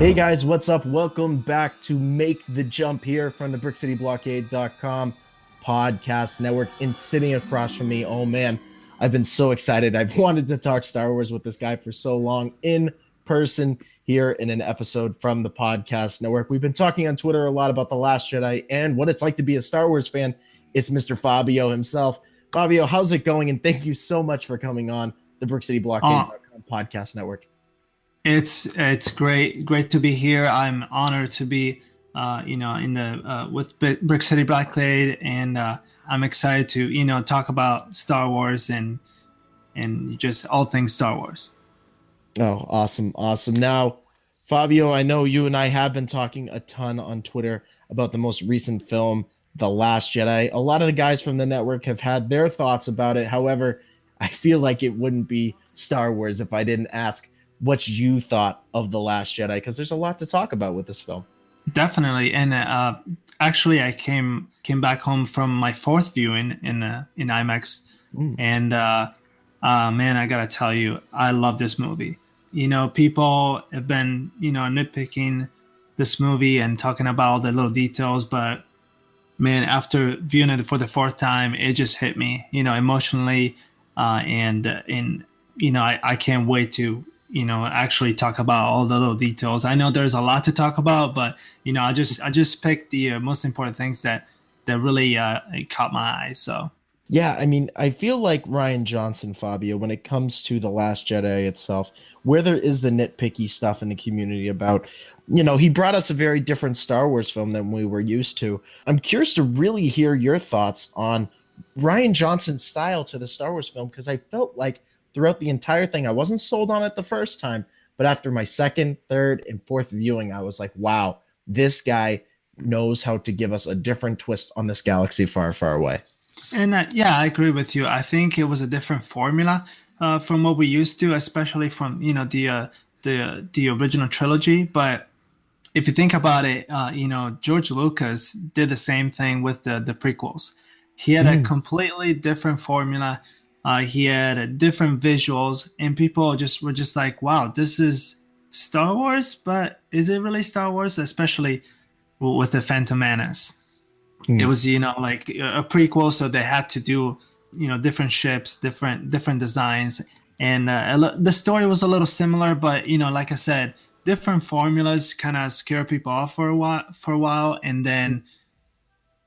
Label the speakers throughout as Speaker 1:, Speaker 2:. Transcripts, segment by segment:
Speaker 1: Hey guys, what's up? Welcome back to Make the Jump here from the BrickCityBlockade.com podcast network. And sitting across from me, oh man, I've been so excited. I've wanted to talk Star Wars with this guy for so long in person here in an episode from the podcast network. We've been talking on Twitter a lot about The Last Jedi and what it's like to be a Star Wars fan. It's Mr. Fabio himself. Fabio, how's it going? And thank you so much for coming on the BrickCityBlockade.com uh, podcast network.
Speaker 2: It's it's great great to be here. I'm honored to be uh, you know in the uh, with Brick City Blockade, and uh, I'm excited to you know talk about Star Wars and and just all things Star Wars.
Speaker 1: Oh, awesome, awesome! Now, Fabio, I know you and I have been talking a ton on Twitter about the most recent film, The Last Jedi. A lot of the guys from the network have had their thoughts about it. However, I feel like it wouldn't be Star Wars if I didn't ask what you thought of the Last Jedi because there's a lot to talk about with this film.
Speaker 2: Definitely, and uh, actually, I came came back home from my fourth viewing in uh, in IMAX, mm. and uh, uh, man, I gotta tell you, I love this movie. You know, people have been you know nitpicking this movie and talking about all the little details, but man, after viewing it for the fourth time, it just hit me, you know, emotionally, uh, and in you know, I, I can't wait to you know actually talk about all the little details. I know there's a lot to talk about but you know i just i just picked the uh, most important things that that really uh, caught my eye so.
Speaker 1: Yeah i mean i feel like rian johnson fabio when it comes to the last jedi itself where there is the nitpicky stuff in the community about you know he brought us a very different star wars film than we were used to. I'm curious to really hear your thoughts on rian johnson's style to the star wars film because i felt like throughout the entire thing. I wasn't sold on it the first time, but after my second, third, and fourth viewing, I was like, wow, this guy knows how to give us a different twist on this galaxy far, far away.
Speaker 2: And uh, yeah, I agree with you. I think it was a different formula uh, from what we used to, especially from you know the uh, the the original trilogy. But if you think about it, uh, you know George Lucas did the same thing with the the prequels. He had mm. a completely different formula uh, he had different visuals, and people just were just like, "Wow, this is Star Wars, but is it really Star Wars?" Especially with the Phantom Menace. Mm. It was, you know, like a prequel, so they had to do, you know, different ships, different different designs, and uh, the story was a little similar, but you know, like I said, different formulas kind of scare people off for a while, for a while, and then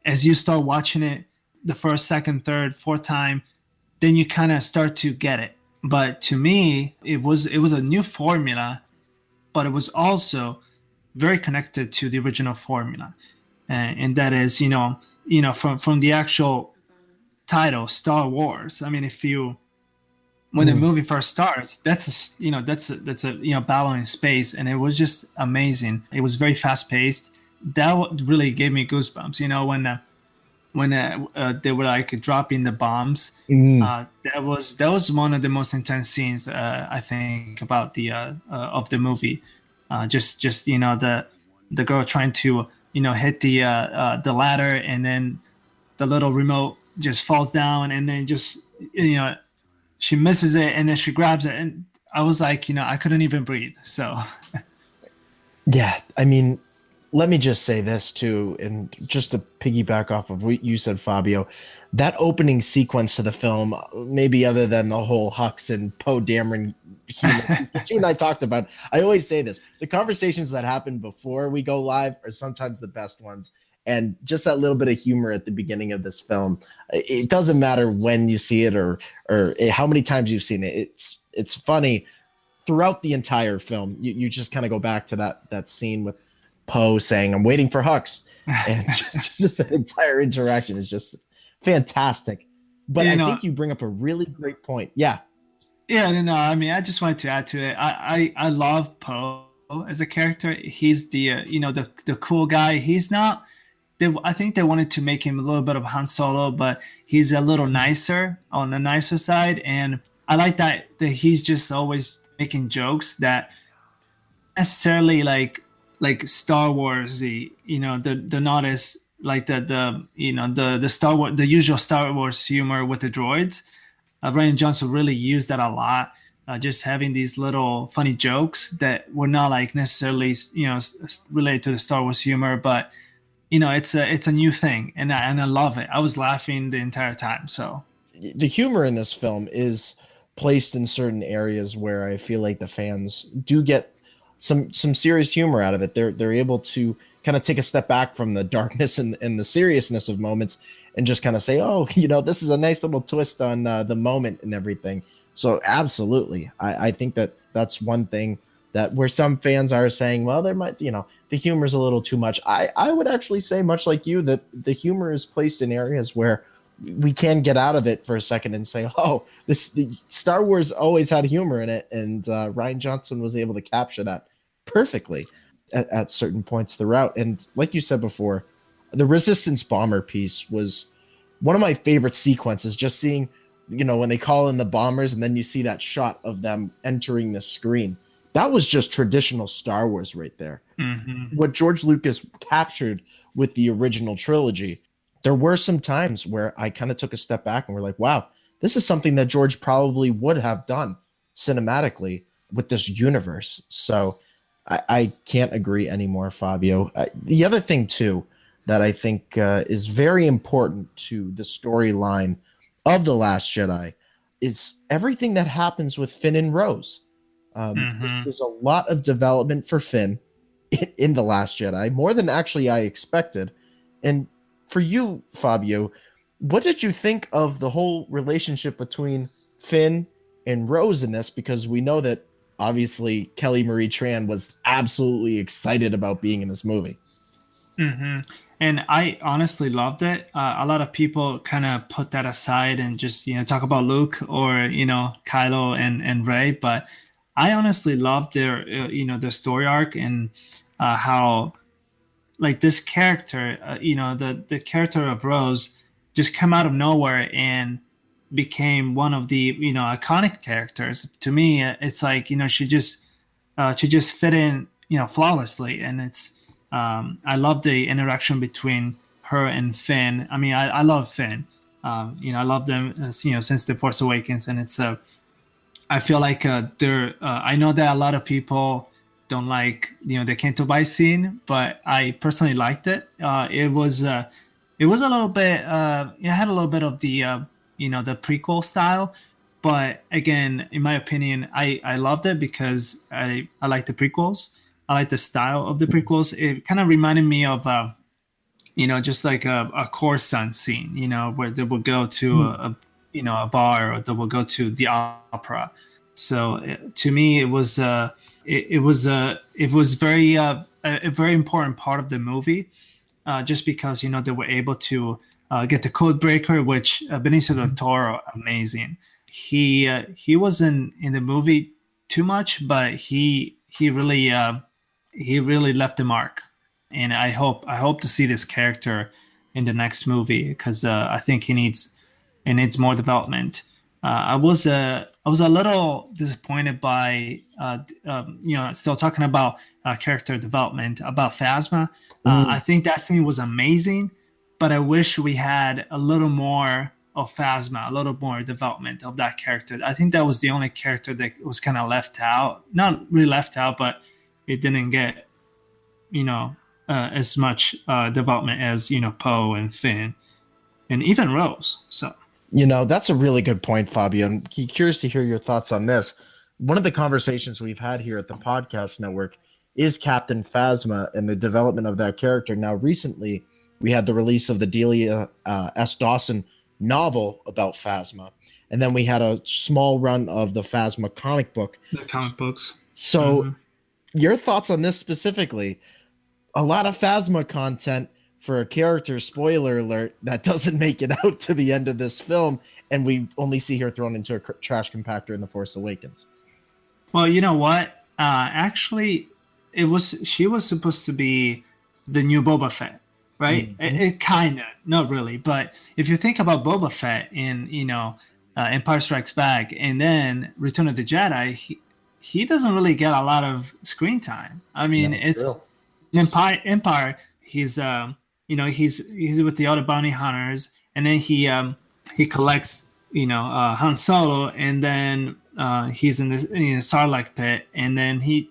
Speaker 2: as you start watching it, the first, second, third, fourth time then you kind of start to get it. But to me, it was it was a new formula, but it was also very connected to the original formula, and, and that is you know you know from from the actual title Star Wars. I mean, if you when mm. the movie first starts, that's a, you know that's a, that's a you know battle in space, and it was just amazing. It was very fast paced. That really gave me goosebumps. You know when. Uh, when uh, uh, they were like dropping the bombs. Mm. Uh, that was that was one of the most intense scenes uh, I think about the uh, uh, of the movie. just just you know the the girl trying to you know hit the the ladder and then the little remote just falls down and then just you know she misses it and then she grabs it and I was like you know I couldn't even breathe so.
Speaker 1: yeah, I mean let me just say this too, and just to piggyback off of what you said, Fabio, that opening sequence to the film, maybe other than the whole Hux and Poe Dameron humor, you and I talked about. I always say this: the conversations that happen before we go live are sometimes the best ones. And just that little bit of humor at the beginning of this film, it doesn't matter when you see it or or how many times you've seen it. It's it's funny throughout the entire film. You you just kind of go back to that that scene with Poe saying, "I'm waiting for Hux," and just, just that entire interaction is just fantastic. But I know, think you bring up a really great point. Yeah.
Speaker 2: Yeah, no, I mean, I just wanted to add to it. I I, I love Poe as a character. He's the uh, you know the the cool guy. He's not. They, I think they wanted to make him a little bit of Han Solo, but he's a little nicer on the nicer side, and I like that that he's just always making jokes that necessarily like like Star Wars, the you know the the not as like the the you know the the Star Wars the usual Star Wars humor with the droids. Uh, Rian Johnson really used that a lot. uh, just having these little funny jokes that were not like necessarily you know related to the Star Wars humor, but you know it's a it's a new thing, and I, and I love it. I was laughing the entire time. So
Speaker 1: the humor in this film is placed in certain areas where I feel like the fans do get some some serious humor out of it. They're they're able to kind of take a step back from the darkness and, and the seriousness of moments and just kind of say, oh, you know, this is a nice little twist on uh, the moment and everything. So absolutely, I, I think that that's one thing that where some fans are saying, well, there might, you know, the humor is a little too much. I I would actually say, much like you, that the humor is placed in areas where we can get out of it for a second and say, oh, this Star Wars always had humor in it, and uh, Rian Johnson was able to capture that perfectly at, at certain points throughout. And like you said before, the Resistance bomber piece was one of my favorite sequences. Just seeing you know, when they call in the bombers and then you see that shot of them entering the screen. That was just traditional Star Wars right there. Mm-hmm. What George Lucas captured with the original trilogy. There were some times where I kind of took a step back and we're like, wow, this is something that George probably would have done cinematically with this universe. So I, I can't agree anymore, Fabio. Uh, the other thing, too, that I think uh, is very important to the storyline of the Last Jedi is everything that happens with Finn and Rose. Um, mm-hmm. there's, there's, a lot of development for Finn in, in, the Last Jedi, more than actually I expected. And for you, Fabio, what did you think of the whole relationship between Finn and Rose in this? Because we know that obviously Kelly Marie Tran was absolutely excited about being in this movie.
Speaker 2: Mm-hmm and I honestly loved it. Uh, a lot of people kind of put that aside and just you know talk about Luke or you know Kylo and and Rey, but I honestly loved their uh, you know their story arc and uh, how like this character, uh, you know the the character of Rose just come out of nowhere and became one of the you know iconic characters. To me, it's like you know she just uh, she just fit in you know flawlessly, and it's um, I love the interaction between her and Finn. I mean, I, I love Finn. Um, you know, I love them. As, you know, since the Force Awakens, and it's uh, I feel like uh, there. Uh, I know that a lot of people don't like you know the Canto Bight scene, but I personally liked it. Uh, it was uh, it was a little bit. Uh, it had a little bit of the uh, you know the prequel style, but again, in my opinion, I I loved it because I I like the prequels. I like the style of the prequels. It kind of reminded me of, uh, you know, just like a, a Coruscant scene, you know, where they will go to mm. a, a, you know, a bar or they will go to the opera. So it, to me, it was, uh, it, it was, uh, it was very, uh, a, a very important part of the movie, uh, just because you know they were able to uh, get the code breaker, which uh, Benicio del Toro, amazing. He uh, he wasn't in the movie too much, but he he really uh, he really left a mark, and I hope I hope to see this character in the next movie because uh, I think he needs it needs more development. Uh, I was uh, I was a little disappointed by uh, um, you know still talking about uh, character development about Phasma. Uh, mm. I think that scene was amazing, but I wish we had a little more of Phasma, a little more development of that character. I think that was the only character that was kind of left out. Not really left out, but it didn't get you know uh, as much uh, development as you know Poe and Finn and even Rose. So
Speaker 1: you know that's a really good point, Fabio. I'm curious to hear your thoughts on this. One of the conversations we've had here at the podcast network is Captain Phasma and the development of that character. Now, recently we had the release of the Delilah uh, S. Dawson novel about Phasma, and then we had a small run of the Phasma comic book.
Speaker 2: The comic books.
Speaker 1: So. Mm-hmm your thoughts on this specifically. A lot of Phasma content for a character, spoiler alert, that doesn't make it out to the end of this film, and we only see her thrown into a trash compactor in The Force Awakens.
Speaker 2: Well, you know what? Uh, actually, it was she was supposed to be the new Boba Fett, right? Mm-hmm. It, it kind of, not really, but if you think about Boba Fett in you know uh, Empire Strikes Back and then Return of the Jedi, he, he doesn't really get a lot of screen time. I mean, no, it's real. Empire. Empire. He's um, you know, he's he's with the other bounty hunters, and then he um he collects you know uh, Han Solo, and then uh, he's in this in a Sarlacc pit, and then he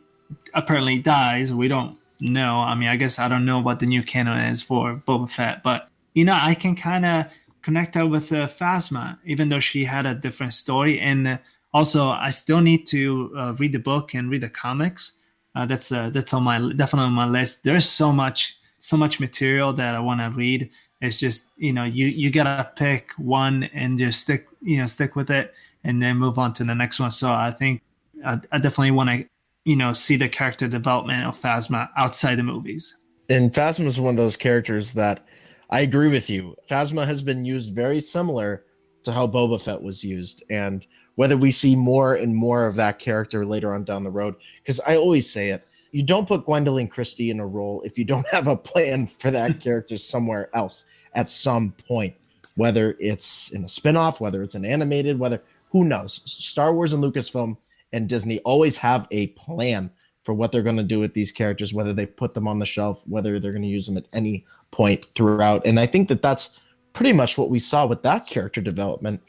Speaker 2: apparently dies. We don't know. I mean, I guess I don't know what the new canon is for Boba Fett, but you know, I can kind of connect that with uh, Phasma, even though she had a different story. And uh, also, I still need to uh, read the book and read the comics. Uh, that's uh, that's on my definitely on my list. There's so much so much material that I want to read. It's just you know you you gotta pick one and just stick you know stick with it and then move on to the next one. So I think I, I definitely want to you know see the character development of Phasma outside the movies.
Speaker 1: And Phasma is one of those characters that I agree with you. Phasma has been used very similar to how Boba Fett was used, and whether we see more and more of that character later on down the road, because I always say it, you don't put Gwendoline Christie in a role if you don't have a plan for that character somewhere else at some point, whether it's in a spinoff, whether it's an animated, whether who knows. Star Wars and Lucasfilm and Disney always have a plan for what they're going to do with these characters, whether they put them on the shelf, whether they're going to use them at any point throughout. And I think that that's pretty much what we saw with that character development.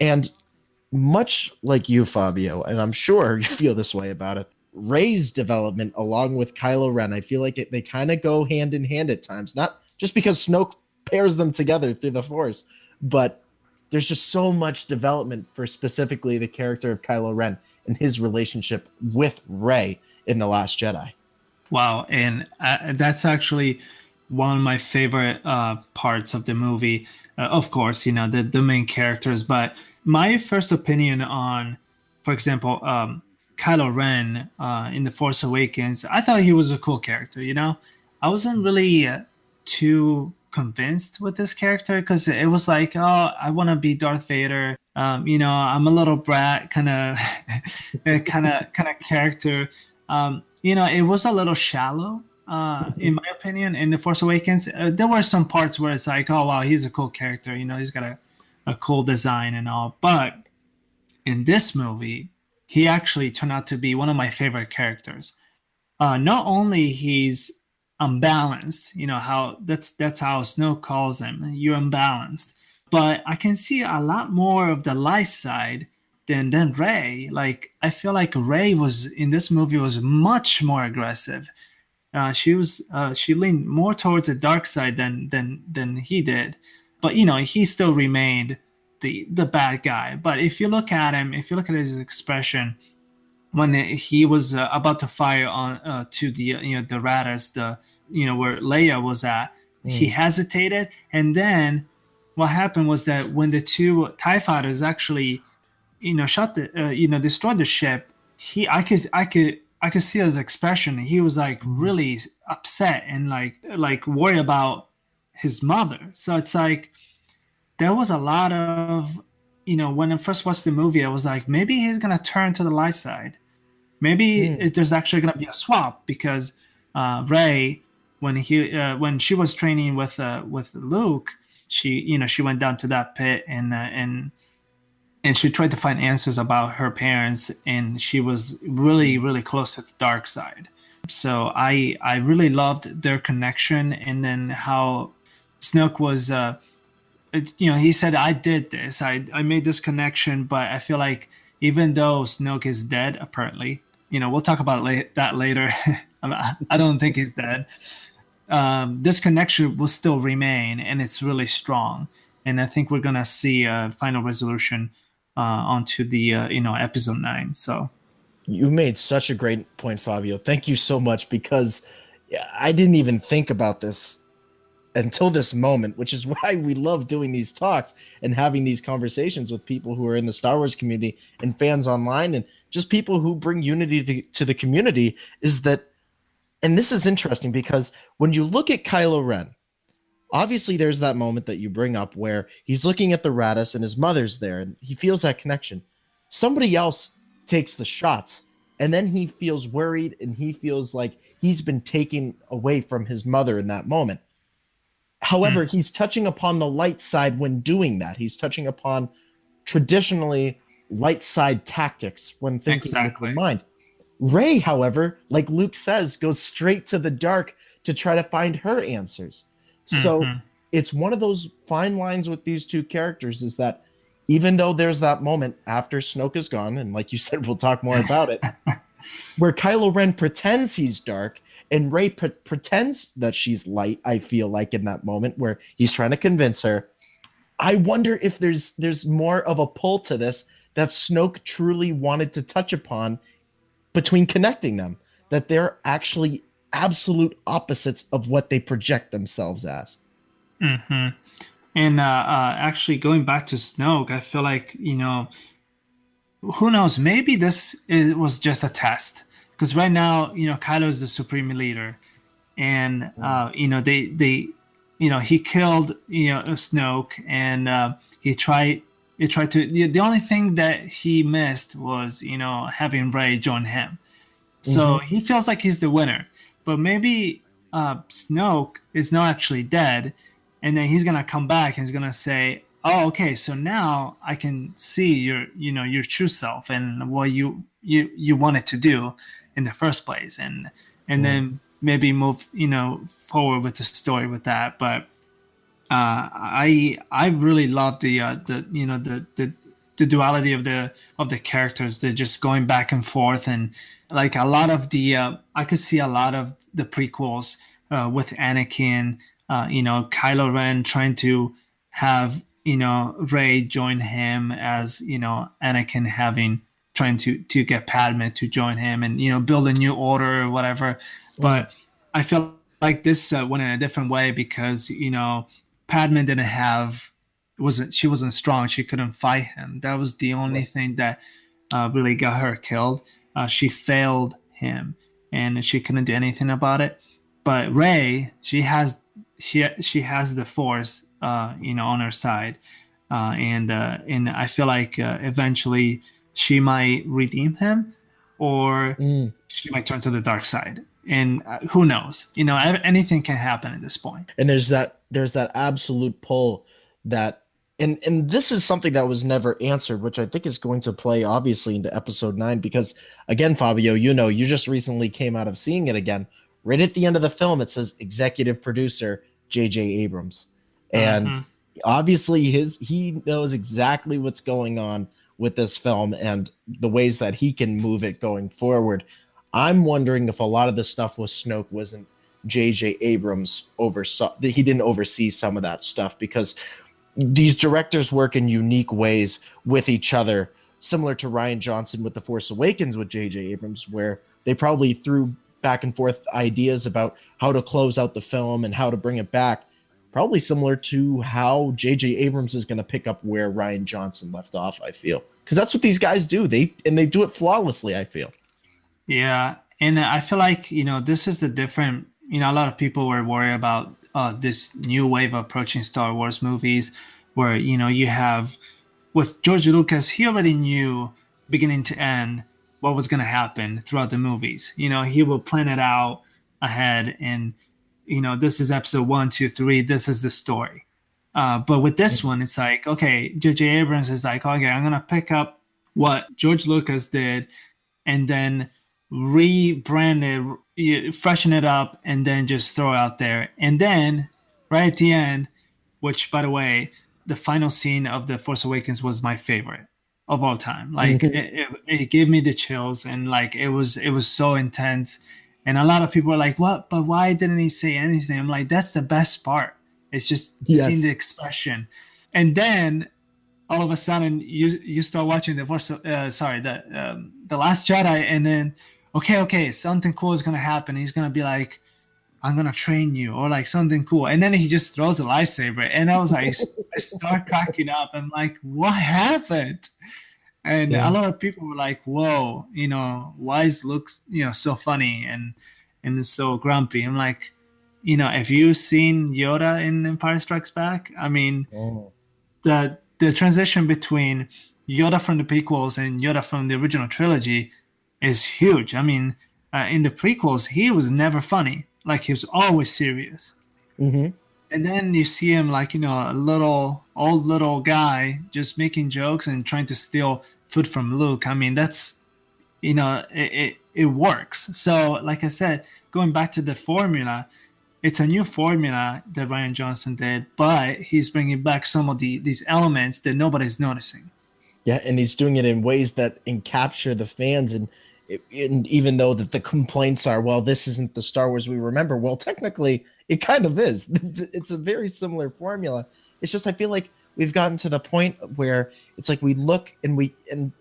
Speaker 1: And much like you, Fabio, and I'm sure you feel this way about it, Rey's development along with Kylo Ren, I feel like it, they kind of go hand in hand at times. Not just because Snoke pairs them together through the Force, but there's just so much development for specifically the character of Kylo Ren and his relationship with Rey in the Last Jedi.
Speaker 2: Wow, and uh, that's actually one of my favorite uh, parts of the movie. Uh, of course, you know the the main characters, but my first opinion on, for example, um, Kylo Ren uh, in the Force Awakens, I thought he was a cool character. You know, I wasn't really uh, too convinced with this character because it was like, oh, I want to be Darth Vader. Um, you know, I'm a little brat kind of, kind of, kind of character. Um, you know, it was a little shallow, uh, in my opinion. In the Force Awakens, uh, there were some parts where it's like, oh wow, he's a cool character. You know, he's got a, a cool design and all. But in this movie, he actually turned out to be one of my favorite characters. Uh, not only he's unbalanced, you know how that's that's how Snoke calls him. You're unbalanced, but I can see a lot more of the light side than than Rey. Like I feel like Rey was in this movie was much more aggressive. Uh, she was uh, she leaned more towards the dark side than than than he did, but you know he still remained the the bad guy. But if you look at him, if you look at his expression when he was uh, about to fire on uh, to the you know the Raddus, the you know where Leia was at, mm. he hesitated, and then what happened was that when the two Tie fighters actually you know shot the uh, you know destroyed the ship he i could i could i could see his expression. He was like really upset and like like worried about his mother. So it's like there was a lot of you know when i first watched the movie i was like maybe he's gonna turn to the light side. Maybe mm. it, there's actually gonna be a swap because uh rey when he uh, when she was training with uh with luke she you know she went down to that pit and uh, and and she tried to find answers about her parents and she was really really close to the dark side. So i i really loved their connection and then how snoke was uh it, you know he said i did this. I i made this connection but i feel like even though snoke is dead apparently you know we'll talk about la- that later. I don't think he's dead um, this connection will still remain and it's really strong and i think we're gonna see a final resolution uh, onto the uh, you know episode nine. So
Speaker 1: you made such a great point, Fabio. Thank you so much because I didn't even think about this until this moment, which is why we love doing these talks and having these conversations with people who are in the Star Wars community and fans online and just people who bring unity to, to the community. Is that, and this is interesting because when you look at Kylo Ren, obviously there's that moment that you bring up where he's looking at the Raddus and his mother's there and he feels that connection. Somebody else takes the shots and then he feels worried and he feels like he's been taken away from his mother in that moment. However, mm. he's touching upon the light side when doing that. He's touching upon traditionally light side tactics when thinking exactly. with mind. Rey, however, like Luke says, goes straight to the dark to try to find her answers. So mm-hmm. it's one of those fine lines with these two characters is that even though there's that moment after Snoke is gone, and like you said, we'll talk more about it, where Kylo Ren pretends he's dark and Rey pre- pretends that she's light. I feel like in that moment where he's trying to convince her. I wonder if there's there's more of a pull to this that Snoke truly wanted to touch upon between connecting them. That they're actually absolute opposites of what they project themselves as.
Speaker 2: hmm And uh, uh, actually, going back to Snoke, I feel like you know, who knows? Maybe this is, was just a test because right now, you know, Kylo is the supreme leader, and uh, you know they they, you know, he killed you know Snoke, and uh, he tried he tried to. The, the only thing that he missed was you know having Rey join him, so mm-hmm. he feels like he's the winner. But maybe uh, Snoke is not actually dead, and then he's gonna come back and he's gonna say, "Oh, okay, so now I can see your, you know, your true self and what you you you wanted to do in the first place," and and mm. then maybe move, you know, forward with the story with that. But uh, I I really love the uh, the you know the the the duality of the of the characters. They're just going back and forth and like a lot of the uh, I could see a lot of the prequels uh, with Anakin, uh, you know, Kylo Ren trying to have you know Rey join him as you know Anakin having trying to to get Padme to join him and you know build a new order or whatever. But I feel like this uh, went in a different way because you know Padme didn't have wasn't she wasn't strong. She couldn't fight him. That was the only thing that uh, really got her killed uh, she failed him and she couldn't do anything about it. But Rey, she has she she has the force, uh, you know, on her side, uh, and uh, and I feel like uh, eventually she might redeem him, or mm. she might turn to the dark side. And uh, who knows? You know, anything can happen at this point.
Speaker 1: And there's that there's that absolute pull that and and this is something that was never answered which i think is going to play obviously into episode 9 because again fabio you know you just recently came out of seeing it again. Right at the end of the film it says executive producer jj abrams. And mm-hmm. obviously his he knows exactly what's going on with this film and the ways that he can move it going forward. I'm wondering if a lot of the stuff with snoke wasn't jj abrams oversaw that he didn't oversee some of that stuff because these directors work in unique ways with each other, similar to Rian Johnson with The Force Awakens with J.J. Abrams, where they probably threw back and forth ideas about how to close out the film and how to bring it back. Probably similar to how J.J. Abrams is going to pick up where Rian Johnson left off. I feel because that's what these guys do. They and they do it flawlessly. I feel.
Speaker 2: Yeah, and I feel like you know this is the different. You know, a lot of people were worried about uh, this new wave approaching Star Wars movies, where you know you have with George Lucas, he already knew beginning to end what was going to happen throughout the movies. You know, he will plan it out ahead, and you know, this is episode one, two, three. This is the story. Uh, but with this one, it's like, okay, J.J. Abrams is like, okay, I'm gonna pick up what George Lucas did, and then rebrand it, freshen it up and then just throw it out there. And then right at the end, which by the way, the final scene of the Force Awakens was my favorite of all time. Like it, it, it, gave me the chills and like it was it was so intense. And a lot of people are like, "What? But why didn't he say anything?" I'm like, "That's the best part. It's just yes. seeing the expression." And then all of a sudden, you you start watching the Force. Uh, sorry, the um, the Last Jedi, and then okay, okay, something cool is gonna happen. He's gonna be like, I'm gonna train you, or like something cool. And then he just throws a lightsaber, and I was like, I start cracking up. I'm like, what happened? And yeah. a lot of people were like, whoa, you know, why is looks, you know, so funny and and so grumpy? I'm like, you know, have you seen Yoda in Empire Strikes Back? I mean, oh. the the transition between Yoda from the prequels and Yoda from the original trilogy is huge. I mean, uh, in the prequels, he was never funny. Like he was always serious.
Speaker 1: Mm-hmm.
Speaker 2: And then you see him like you know a little old little guy just making jokes and trying to steal food from Luke. I mean, that's you know it, it, it works. So like I said, going back to the formula, it's a new formula that Rian Johnson did, but he's bringing back some of the these elements that nobody's noticing.
Speaker 1: Yeah, and he's doing it in ways that encapture the fans and and even though that the complaints are, well, this isn't the Star Wars we remember. Well, technically, it kind of is. It's a very similar formula. It's just I feel like we've gotten to the point where it's like we look and we and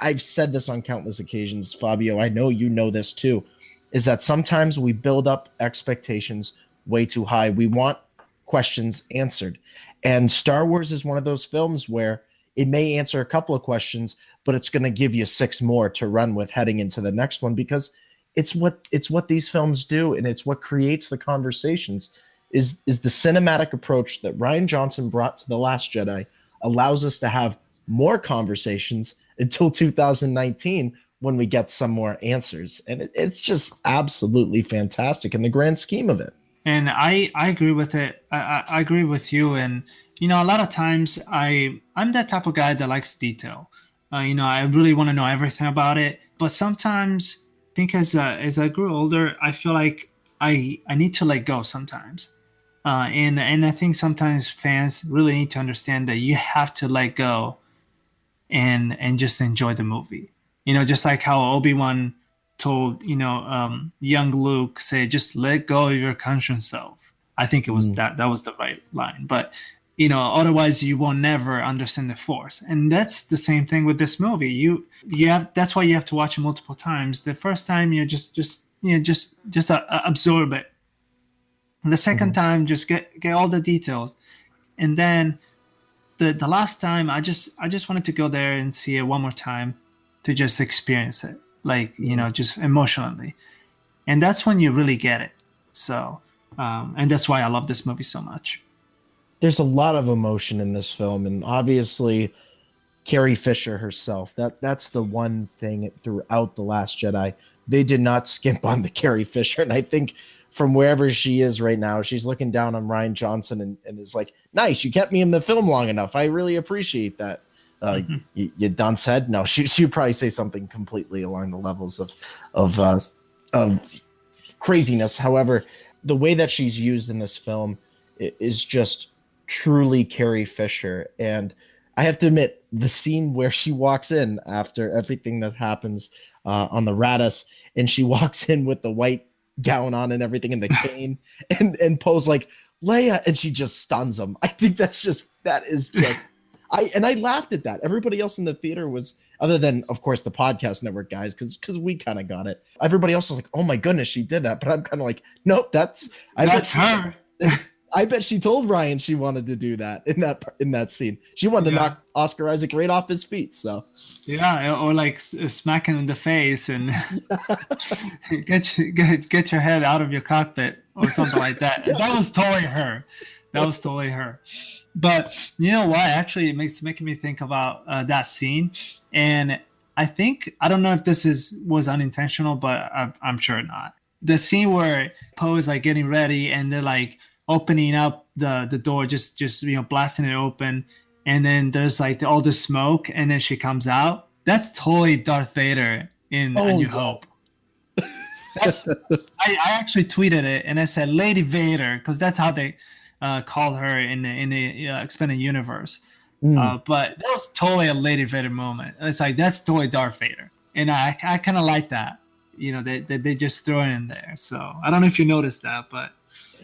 Speaker 1: I've said this on countless occasions, Fabio. I know you know this too. Is that sometimes we build up expectations way too high. We want questions answered. And Star Wars is one of those films where it may answer a couple of questions, but it's going to give you six more to run with heading into the next one because it's what it's what these films do and it's what creates the conversations is is the cinematic approach that Rian Johnson brought to the last Jedi allows us to have more conversations until 2019 when we get some more answers. And it, it's just absolutely fantastic in the grand scheme of it.
Speaker 2: And i i agree with it. I, I agree with you. And you know a lot of times i i'm that type of guy that likes detail uh, you know i really want to know everything about it. But sometimes i think as uh, as i grew older i feel like i i need to let go sometimes. Uh, and and i think sometimes fans really need to understand that you have to let go and and just enjoy the movie. You know just like how obi-wan told you know um, young luke say just let go of your conscious self. I think it was mm. that that was the right line. But you know otherwise you will never understand the force. And that's the same thing with this movie. You you have that's why you have to watch it multiple times. The first time you just just you know just just uh, uh absorb it. And the 2nd mm-hmm. time just get get all the details. And then the the last time i just i just wanted to go there and see it one more time to just experience it like you know just emotionally. And that's when you really get it. So um, and that's why i love this movie so much
Speaker 1: there's a lot of emotion in this film, and obviously Carrie Fisher herself. That that's the one thing throughout the Last Jedi. They did not skimp on the Carrie Fisher, and I think from wherever she is right now, she's looking down on Rian Johnson and, and is like, "Nice, you kept me in the film long enough. I really appreciate that." Uh, mm-hmm. you, you dunce head. No, she she'd probably say something completely along the levels of of uh, of craziness. However, the way that she's used in this film is just truly Carrie Fisher. And I have to admit, the scene where she walks in after everything that happens uh, on the Raddus, and she walks in with the white gown on and everything and the cane, and and Poe's like Leia, and she just stuns him. I think that's just that is just. I and I laughed at that. Everybody else in the theater was other than of course the podcast network guys because because we kind of got it everybody else was like oh my goodness she did that but i'm kind of like nope that's
Speaker 2: I that's her
Speaker 1: I bet she told Rian she wanted to do that in that in that scene. She wanted yeah. to knock Oscar Isaac right off his feet. So
Speaker 2: yeah, or like smack him in the face and get, you, get get your head out of your cockpit or something like that. yeah. That was totally her. That was totally her. But you know what? Actually, it makes making me think about uh, that scene, and I think I don't know if this is was unintentional, but I, I'm sure not. The scene where Poe is like getting ready, and they're like opening up the the door, just just you know blasting it open, and then there's like all the smoke, and then she comes out. That's totally Darth Vader in oh, A New Hope. That's I, I actually tweeted it and I said Lady Vader because that's how they uh, call her in the in the uh, expanded universe. Mm. Uh, but that was totally a Lady Vader moment. It's like that's totally Darth Vader, and I I kind of like that. You know, they, they they just throw it in there. So I don't know if you noticed that, but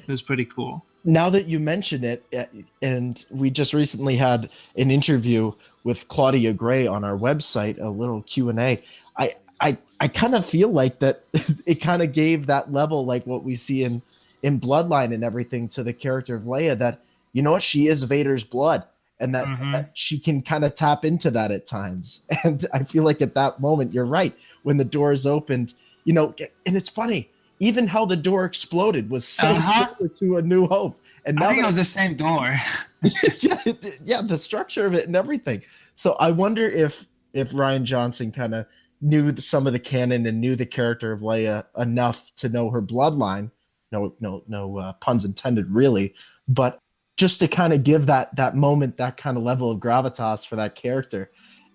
Speaker 2: it was pretty cool.
Speaker 1: Now that you mention it, eh, and we just recently had an interview with Claudia Gray on our website, a little Q and A. I I I kind of feel like that it kind of gave that level, like what we see in in Bloodline and everything, to the character of Leia. That you know what, she is Vader's blood, and that, mm-hmm. that she can kind of tap into that at times. And I feel like at that moment, you're right when the doors opened. You know, and it's funny even how the door exploded was so uh-huh. to A New Hope.
Speaker 2: And now I think it was the same door.
Speaker 1: yeah, yeah, the structure of it and everything. So I wonder if if Rian Johnson kind of knew some of the canon and knew the character of Leia enough to know her bloodline. No, no, no uh, puns intended, really. But just to kind of give that that moment, that kind of level of gravitas for that character.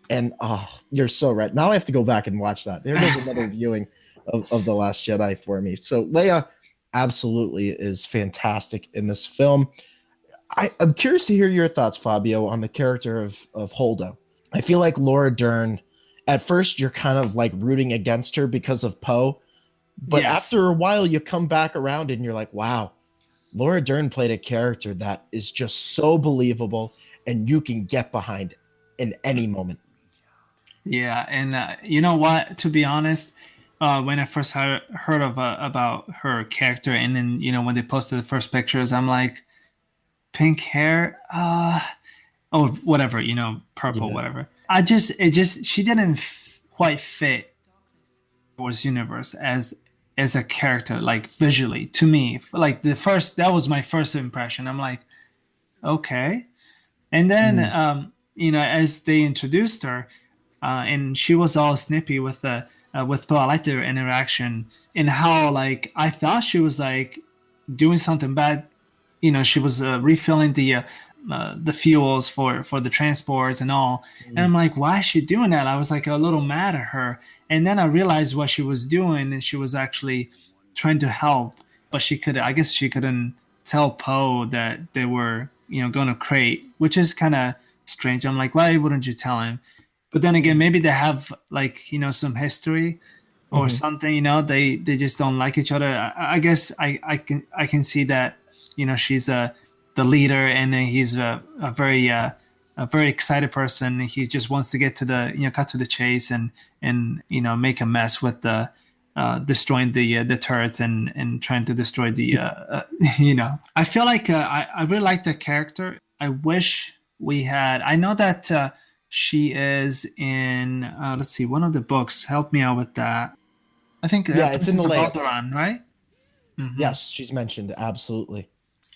Speaker 1: And oh, you're so right. Now I have to go back and watch that. There goes another viewing of, of the Last Jedi for me. So Leia, absolutely is fantastic in this film. I, am curious to hear your thoughts, Fabio, on the character of of Holdo. I feel like Laura Dern. At first, you're kind of like rooting against her because of Poe, but yes. after a while, you come back around and you're like, wow, Laura Dern played a character that is just so believable and you can get behind in any moment.
Speaker 2: Yeah, and uh, you know what? To be honest, uh, when I first heard, heard of uh, about her character, and then you know when they posted the first pictures, I'm like, pink hair, uh, or whatever, you know, purple, yeah. whatever. I just, it just, she didn't f- quite fit Wars universe as as a character, like visually to me. Like the first, that was my first impression. I'm like, okay, and then mm. um, you know, as they introduced her, uh, and she was all snippy with the uh, with Poe. I liked their interaction and how like I thought she was like doing something bad. You know, she was uh, refilling the uh, uh, the fuels for for the transports and all. Mm. And I'm like, why is she doing that? I was like a little mad at her. And then I realized what she was doing, and she was actually trying to help, but she could. I guess she couldn't tell Poe that they were, you know, going to Crait, which is kind of strange. I'm like, why wouldn't you tell him? But then again, maybe they have like you know some history or mm-hmm. something. You know, they they just don't like each other. I, I guess I I can I can see that. You know, she's a the leader, and then he's a, a very uh, a very excited person. He just wants to get to the you know cut to the chase and and you know make a mess with the uh, destroying the uh, the turrets and and trying to destroy the uh, uh you know. I feel like uh, I I really like the character. I wish we had. I know that uh, she is in. let's see, one of the books. Help me out with that. I think
Speaker 1: yeah, it's in the
Speaker 2: Alderaan, right?
Speaker 1: Mm-hmm. Yes, she's mentioned absolutely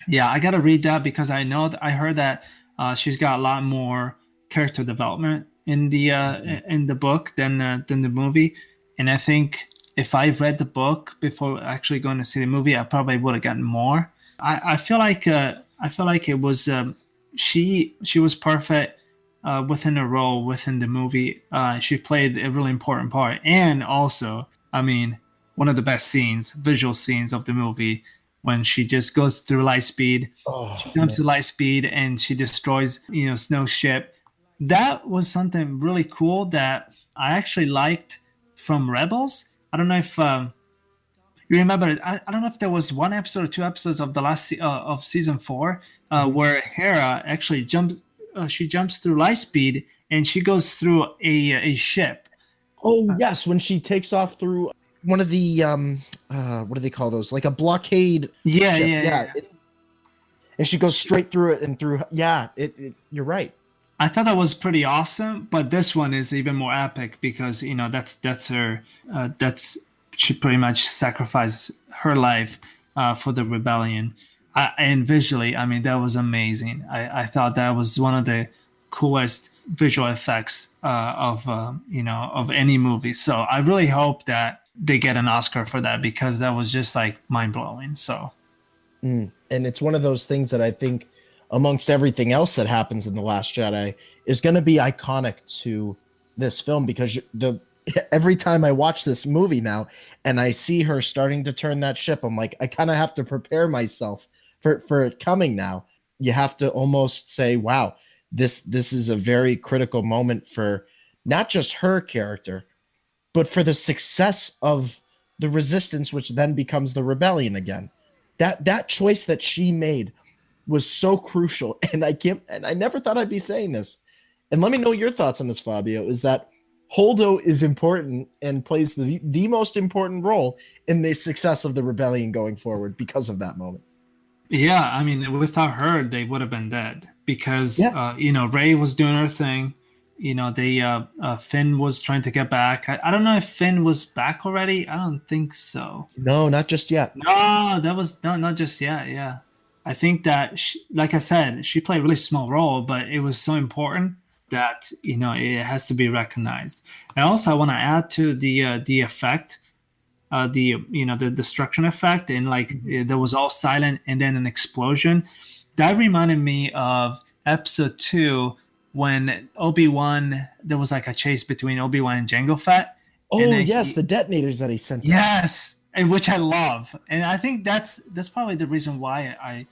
Speaker 2: yeah, I gotta read that because I know that I heard that uh, she's got a lot more character development in the uh, mm-hmm. in the book than uh, than the movie, and I think if I read the book before actually going to see the movie, I probably would have gotten more. I, I feel like uh, I feel like it was um, she she was perfect uh, within a role within the movie. Uh, she played a really important part, and also, I mean, one of the best scenes, visual scenes of the movie when she just goes through light speed. Oh, she jumps man. to light speed and she destroys, you know, Snow ship. That was something really cool that I actually liked from Rebels. I don't know if um, you remember. I, I don't know if there was one episode or two episodes of the last uh, of season four uh, mm-hmm. where Hera actually jumps. Uh, she jumps through light speed and she goes through a a ship.
Speaker 1: Oh yes, when she takes off through one of the um uh what do they call those like a blockade
Speaker 2: yeah ship. yeah yeah,
Speaker 1: It, and she goes straight through it and through yeah it, it, you're right
Speaker 2: i thought that was pretty awesome but this one is even more epic because you know that's that's her uh, that's she pretty much sacrificed her life uh, for the rebellion I, and visually i mean that was amazing I, I thought that was one of the coolest visual effects uh, of uh, you know of any movie so i really hope that they get an Oscar for that because that was just like mind blowing. So,
Speaker 1: mm. and it's one of those things that I think, amongst everything else that happens in the Last Jedi, is going to be iconic to this film because the every time I watch this movie now and I see her starting to turn that ship, I'm like, I kind of have to prepare myself for for it coming now. You have to almost say, wow, this this is a very critical moment for not just her character but for the success of the resistance, which then becomes the rebellion again. That that choice that she made was so crucial, and I can't, and I never thought I'd be saying this. And let me know your thoughts on this, Fabio. Is that Holdo is important and plays the the most important role in the success of the rebellion going forward because of that moment.
Speaker 2: Yeah, I mean, without her, they would have been dead because yeah. uh, you know Rey was doing her thing you know they uh, uh, Finn was trying to get back. I, I, don't know if Finn was back already. I don't think so.
Speaker 1: No, not just yet.
Speaker 2: No, that was no, not just yet. Yeah, I think that she, like I said, she played a really small role, but it was so important that you know it has to be recognized. And also, I want to add to the uh, the effect, uh, the you know the destruction effect, and like mm-hmm. there was all silent and then an explosion. That reminded me of episode two when Obi Wan there was like a chase between Obi Wan and Jango Fett.
Speaker 1: Oh yes, he, the detonators that he sent.
Speaker 2: Yes, and which I love, and I think that's that's probably the reason why I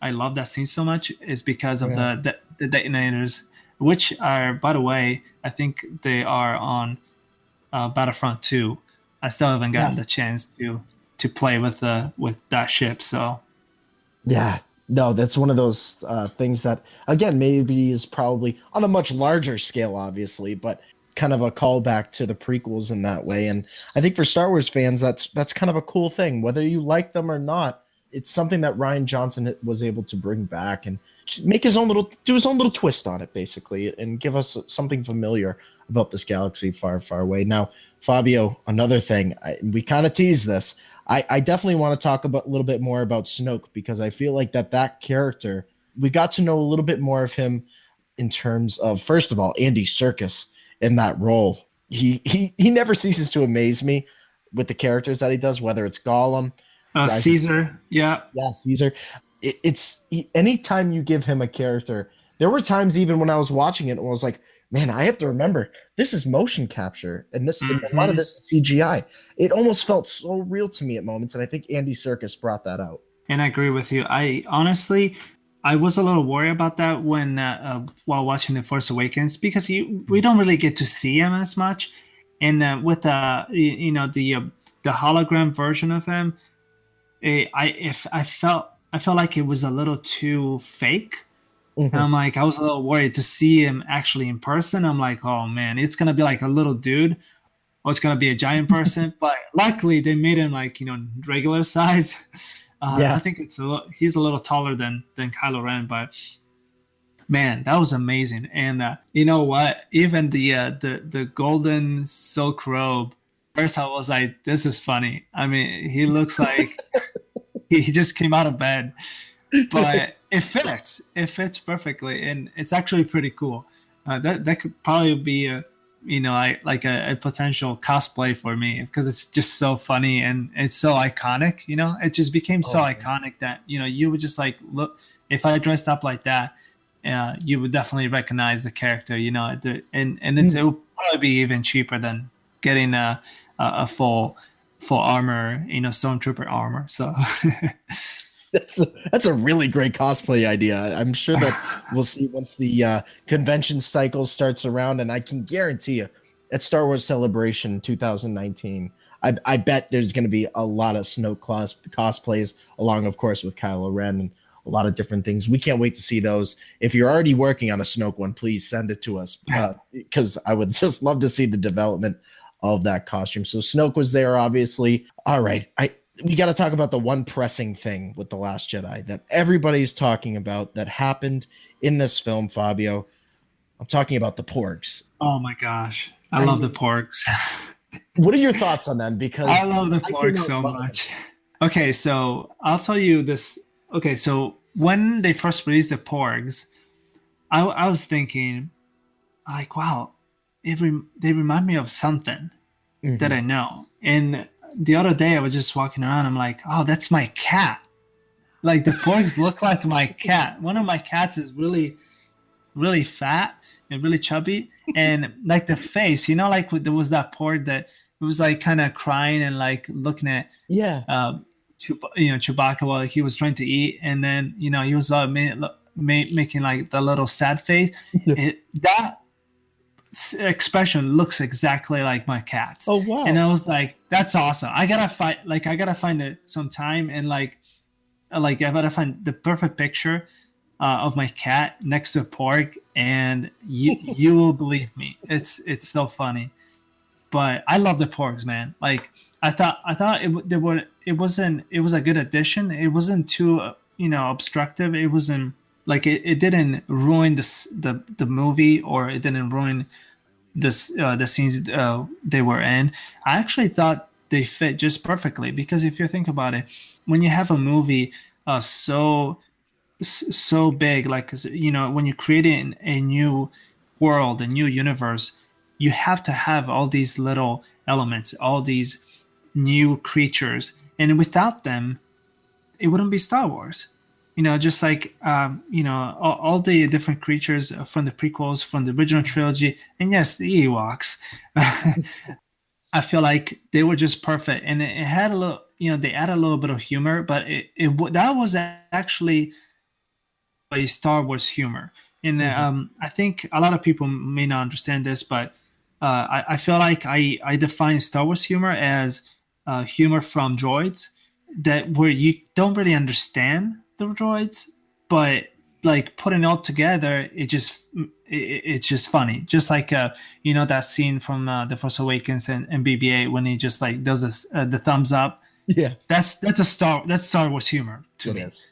Speaker 2: I love that scene so much is because of yeah. the, the the detonators, which are by the way, I think they are on uh, Battlefront 2. I still haven't gotten yes. the chance to to play with the with that ship, so
Speaker 1: yeah, no, that's one of those uh, things that, again, maybe is probably on a much larger scale, obviously, but kind of a callback to the prequels in that way. And I think for Star Wars fans, that's that's kind of a cool thing, whether you like them or not. It's something that Rian Johnson was able to bring back and make his own little, do his own little twist on it, basically, and give us something familiar about this galaxy far, far away. Now, Fabio, another thing, I, we kind of teased this. I, I definitely want to talk about a little bit more about Snoke because I feel like that that character we got to know a little bit more of him in terms of first of all Andy Serkis in that role. He he he never ceases to amaze me with the characters that he does, whether it's Gollum,
Speaker 2: uh, Caesar, yeah,
Speaker 1: yeah, Caesar. It, it's anytime you give him a character. There were times even when I was watching it, and I was like, man, I have to remember this is motion capture and this mm-hmm. and a lot of mm-hmm. this is CGI. It almost felt so real to me at moments, and I think Andy Serkis brought that out.
Speaker 2: And I agree with you. I honestly, I was a little worried about that when uh, uh, while watching The Force Awakens because you, we don't really get to see him as much, and uh, with the uh, you, you know the uh, the hologram version of him, it, I if I felt I felt like it was a little too fake Mm-hmm. I'm like, I was a little worried to see him actually in person. I'm like, oh man, it's gonna be like a little dude, or it's gonna be a giant person. but luckily, they made him like you know regular size. Uh, yeah, I think it's a little, he's a little taller than than Kylo Ren, but man, that was amazing. And uh, you know what? Even the uh, the the golden silk robe. First, I was like, this is funny. I mean, he looks like he, he just came out of bed, but it fits. It fits perfectly, and it's actually pretty cool. Uh, that that could probably be a you know I, like a, a, potential cosplay for me because it's just so funny and it's so iconic. You know, it just became so oh, iconic that you know you would just like look if I dressed up like that. Uh, you would definitely recognize the character, you know, and and mm. it would probably be even cheaper than getting a a, a full full armor, you know, stormtrooper armor. So
Speaker 1: that's a, that's a really great cosplay idea. I'm sure that we'll see once the uh, convention cycle starts around, and I can guarantee you, at Star Wars Celebration 2019, I, I bet there's going to be a lot of Snoke cos- cosplays, along, of course, with Kylo Ren and a lot of different things. We can't wait to see those. If you're already working on a Snoke one, please send it to us because uh, I would just love to see the development of that costume. So Snoke was there, obviously. All right, I we got to talk about the one pressing thing with the last jedi that everybody's talking about that happened in this film fabio. I'm talking about the porgs.
Speaker 2: Oh my gosh. I, I love the porgs.
Speaker 1: What are your thoughts on them? Because
Speaker 2: i love the porgs so much. Okay so i'll tell you this. Okay so when they first released the porgs i, I was thinking like wow it re- they remind me of something mm-hmm. that i know and the other day I was just walking around. I'm like, oh, that's my cat. Like the porgs look like my cat. One of my cats is really, really fat and really chubby, and like the face, you know, like there was that porg that it was like kind of crying and like looking at
Speaker 1: yeah,
Speaker 2: uh, you know, Chewbacca while like, he was trying to eat, and then you know he was uh, making like the little sad face. it, that expression looks exactly like my cat's.
Speaker 1: Oh wow!
Speaker 2: And I was like, that's awesome. I gotta find like I gotta find it some time and like like I gotta find the perfect picture uh, of my cat next to a porg, and you you will believe me. It's it's so funny. But I love the porgs, man. Like I thought I thought it there were it wasn't it was a good addition. It wasn't too uh, you know obstructive. It wasn't like it, it didn't ruin the, the the movie or it didn't ruin this uh, the scenes uh, they were in. I actually thought they fit just perfectly because if you think about it when you have a movie uh, so so big like you know when you're creating a new world a new universe you have to have all these little elements all these new creatures. And without them it wouldn't be star wars you know, just like um, you know all, all, the different creatures from the prequels, from the original trilogy, and yes, the Ewoks. I feel like they were just perfect, and it, it had a little, you know, they add a little bit of humor, but it, it that was actually a Star Wars humor, and mm-hmm. um, I think a lot of people may not understand this, but uh, I, I feel like I I define Star Wars humor as uh, humor from droids that where you don't really understand the droids, but like putting it all together, it just it, it's just funny. Just like uh, you know that scene from uh, the Force Awakens and, and BB-8 when he just like does this uh, the thumbs up.
Speaker 1: Yeah,
Speaker 2: that's that's a Star that's Star Wars humor to it me. Is.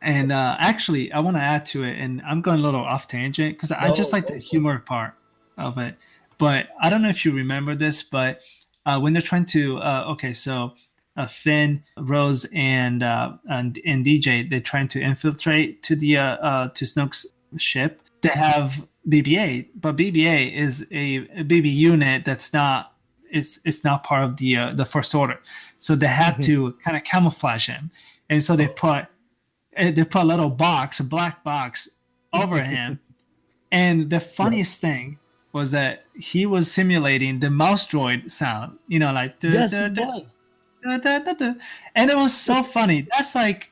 Speaker 2: And uh, actually, I want to add to it, and I'm going a little off tangent because I just like the humor part of it. But I don't know if you remember this, but uh, when they're trying to, uh, okay, so uh, Finn, Rose, and, uh, and and DJ, they're trying to infiltrate to the uh, uh, to Snoke's ship. They have BB-8, but BB-8 is a, a BB unit that's not it's it's not part of the uh, the First Order, so they had mm-hmm. to kind of camouflage him, and so they put eh, they put a little box, a black box, over him. And the funniest yeah. thing was that he was simulating the mouse droid sound, you know, like
Speaker 1: yes, it was
Speaker 2: da, da, da, and it was so funny. That's like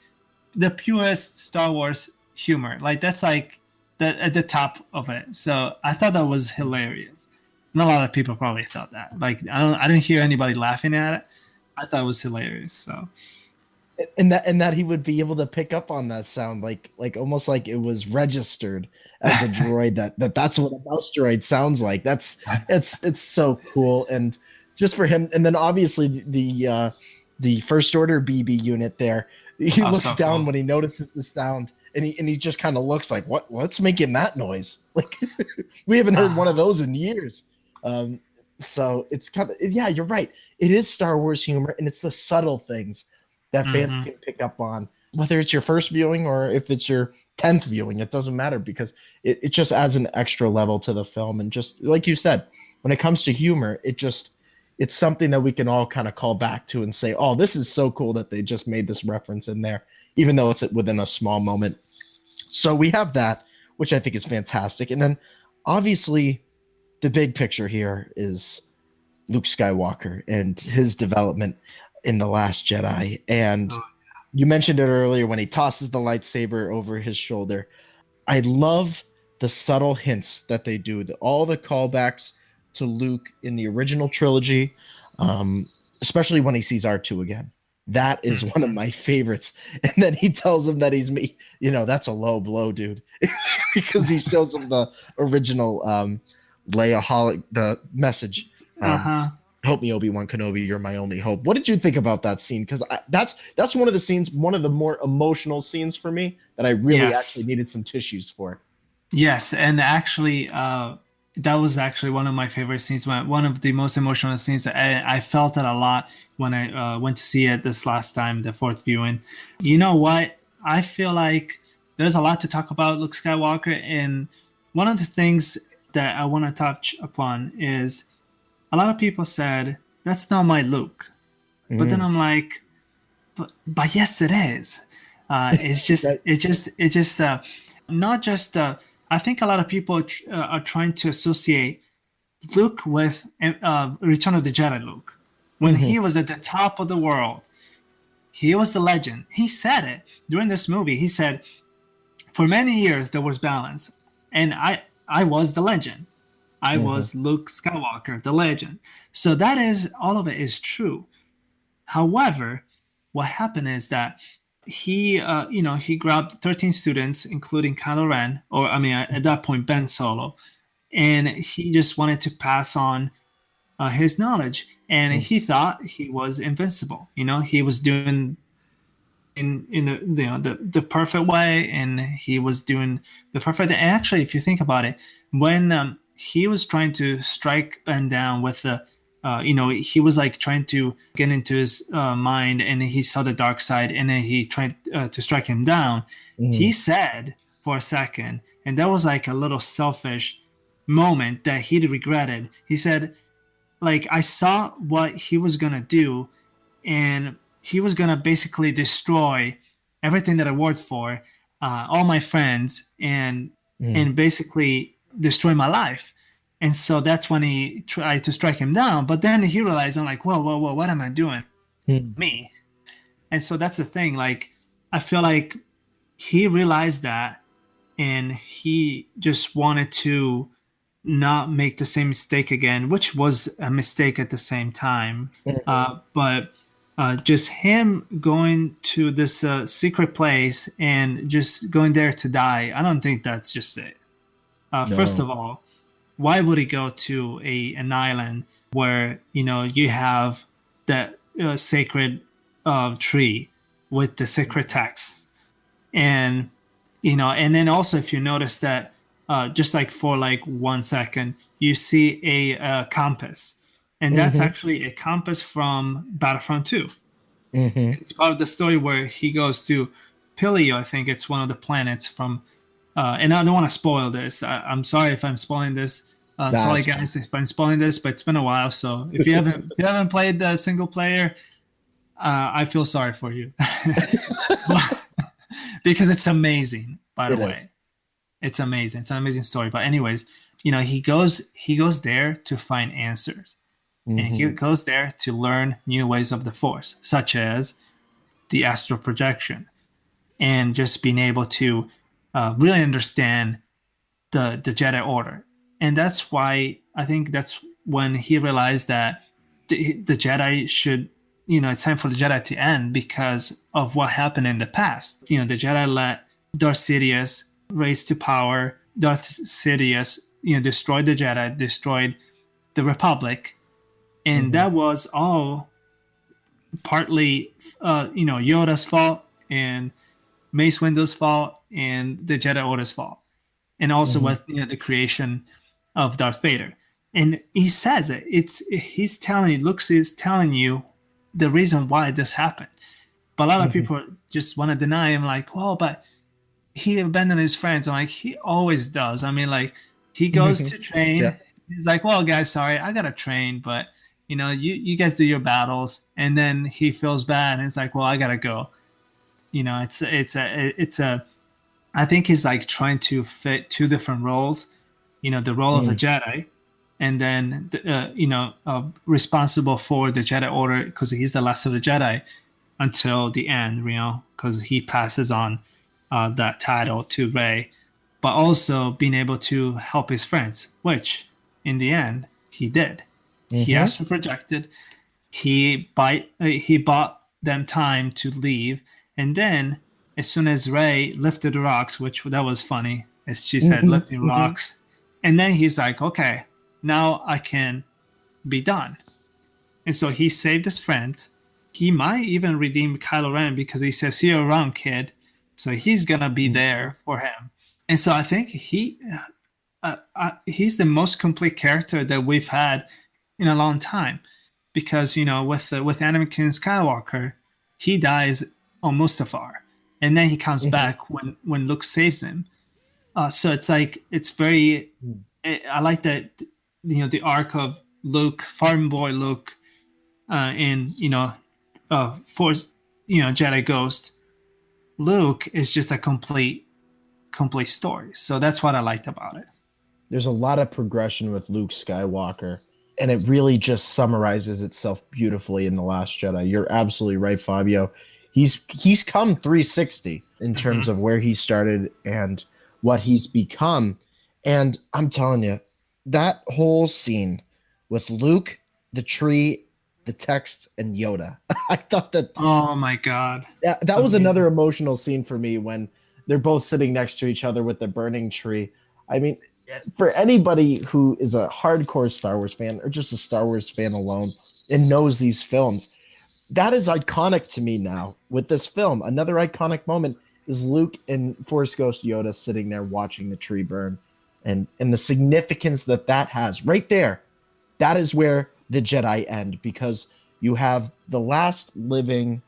Speaker 2: the purest Star Wars humor. Like that's like the at the top of it. So I thought that was hilarious. And a lot of people probably thought that. Like I don't I didn't hear anybody laughing at it. I thought it was hilarious. So
Speaker 1: and that and that he would be able to pick up on that sound like like almost like it was registered as a droid that that that's what a mouse droid sounds like that's it's it's so cool and just for him. And then obviously the uh, the first order BB unit there. He oh, looks down when he notices the sound, and he and he just kind of looks like, "What? What's making that noise?" Like we haven't heard one of those in years. Um, so it's kind of yeah, you're right. It is Star Wars humor, and it's the subtle things that fans mm-hmm. can pick up on, whether it's your first viewing or if it's your tenth viewing. It doesn't matter because it, it just adds an extra level to the film, and just like you said, when it comes to humor, it just it's something that we can all kind of call back to and say, "Oh, this is so cool that they just made this reference in there, even though it's within a small moment." So we have that, which I think is fantastic, and then obviously, the big picture here is Luke Skywalker and his development in the Last Jedi, and oh, you mentioned it earlier when he tosses the lightsaber over his shoulder. I love the subtle hints that they do, the, all the callbacks to Luke in the original trilogy, um, especially when he sees R2 again. That is hmm. one of my favorites. And then he tells him that he's me. You know, that's a low blow, dude, because he shows him the original um, Leia Holly, the message. Um, uh-huh. Help me, Obi Wan Kenobi. You're my only hope. What did you think about that scene? Because that's that's one of the scenes, one of the more emotional scenes for me that I really yes. actually needed some tissues for.
Speaker 2: Yes, and actually, uh, that was actually one of my favorite scenes. One of the most emotional scenes. I, I felt it a lot when I uh, went to see it this last time, the fourth viewing. You know what? I feel like there's a lot to talk about Luke Skywalker, and one of the things that I want to touch upon is a lot of people said that's not my Luke, mm. but then mm. I'm like, but, but yes, it is. Uh, it's just, it just, it just, uh, not just. Uh, I think a lot of people uh, are trying to associate Luke with uh, Return of the Jedi Luke. When mm-hmm. he was at the top of the world, he was the legend. He said it during this movie. He said, "For many years there was balance, and I I was the legend. I mm-hmm. was Luke Skywalker, the legend. So that is all of it is true. However, what happened is that he uh, you know he grabbed 13 students including Kylo Ren or I mean at that point Ben Solo. And he just wanted to pass on uh, his knowledge. And mm. he thought he was invincible. You know he was doing in in the you know the, the perfect way and he was doing the perfect and actually if you think about it when um, he was trying to strike Ben down with the uh, you know, he was like trying to get into his uh, mind and he saw the dark side and then he tried uh, to strike him down. Mm. He said for a second, and that was like a little selfish moment that he regretted. He said, like, I saw what he was going to do and he was going to basically destroy everything that I worked for, uh, all my friends, and, mm. and basically destroy my life and so that's when he tried to strike him down. But then he realized, I'm like, whoa, whoa, whoa, what am I doing?
Speaker 1: Hmm.
Speaker 2: Me. And so that's the thing. Like, I feel like he realized that and he just wanted to not make the same mistake again, which was a mistake at the same time.
Speaker 1: Mhm.
Speaker 2: Uh, but uh, just him going to this uh, secret place and just going there to die, I don't think that's just it. Uh, First of all, why would he go to a an island where you know you have that uh, sacred uh, tree with the sacred text and you know and then also if you notice that uh, just like for like one second you see a uh, compass and that's
Speaker 1: Mhm.
Speaker 2: actually a compass from battlefront 2
Speaker 1: Mhm.
Speaker 2: it's part of the story where he goes to Pillio. I think it's one of the planets from. Uh, and I don't want to spoil this. I, I'm sorry if I'm spoiling this. Uh,
Speaker 1: Nah,
Speaker 2: sorry,
Speaker 1: it's fine.
Speaker 2: guys, if I'm spoiling this, but it's been a while. So if you haven't if you haven't played the single player, uh, I feel sorry for you because it's amazing. By the
Speaker 1: It
Speaker 2: way,
Speaker 1: is.
Speaker 2: it's amazing. It's an amazing story. But anyways, you know, he goes he goes there to find answers and he
Speaker 1: Mhm.
Speaker 2: goes there to learn new ways of the force such as the astral projection and just being able to uh, really understand the the jedi order. And that's why i think that's when he realized that the, the jedi should you know it's time for the jedi to end because of what happened in the past. You know the jedi let darth sidious raise to power. Darth sidious you know destroyed the jedi destroyed the republic. And
Speaker 1: Mhm.
Speaker 2: that was all partly uh, you know yoda's fault and mace windu's fault and the jedi order's fault and also
Speaker 1: Mhm.
Speaker 2: with you know, the creation of darth vader. And he says it. It's he's telling looks is telling you the reason why this happened. But a lot of
Speaker 1: Mhm.
Speaker 2: people just want to deny him like well but he abandoned his friends. I'm like he always does. I mean like he goes to train.
Speaker 1: Yeah.
Speaker 2: he's like well guys sorry i gotta train but you know you, you guys do your battles. And then he feels bad and it's like well i gotta go you know it's it's a it's a i think he's like trying to fit two different roles you know the role of the jedi and then the, uh, you know uh, responsible for the jedi order because he's the last of the jedi until the end you know because he passes on uh, that title to Rey, but also being able to help his friends, which in the end he did. He
Speaker 1: Mhm.
Speaker 2: astral projected. He uh, he bought them time to leave, and then as soon as Rey lifted the rocks, which that was funny, as she said,
Speaker 1: Mhm,
Speaker 2: lifting
Speaker 1: mhm.
Speaker 2: rocks, and then he's like, okay, now I can be done. And so he saved his friends. He might even redeem Kylo Ren because he says, "Here around, kid." So he's gonna be
Speaker 1: Mhm.
Speaker 2: there for him. And so I think he, uh, uh, he's the most complete character that we've had in a long time, because you know, with uh, with Anakin Skywalker, he dies on Mustafar, and then he comes
Speaker 1: Mhm.
Speaker 2: back when when Luke saves him. Uh, so it's like it's very.
Speaker 1: Mm.
Speaker 2: I, I like that you know the arc of Luke, farm boy Luke, uh, in you know, uh, Force, you know, Jedi Ghost. Luke is just a complete, complete story. So that's what I liked about it.
Speaker 1: There's a lot of progression with Luke Skywalker, and it really just summarizes itself beautifully in the Last Jedi. You're absolutely right, Fabio. He's he's come 360 in mm-hmm. terms of where he started and what he's become. And I'm telling you, that whole scene with Luke, the tree, the text, and Yoda. I thought that
Speaker 2: Oh my god!
Speaker 1: that, that was another emotional scene for me when they're both sitting next to each other with the burning tree. I mean, for anybody who is a hardcore Star Wars fan or just a Star Wars fan alone and knows these films, that is iconic to me now with this film. Another iconic moment is Luke and Force Ghost Yoda sitting there watching the tree burn and and the significance that that has right there. That is where the Jedi end because you have the last living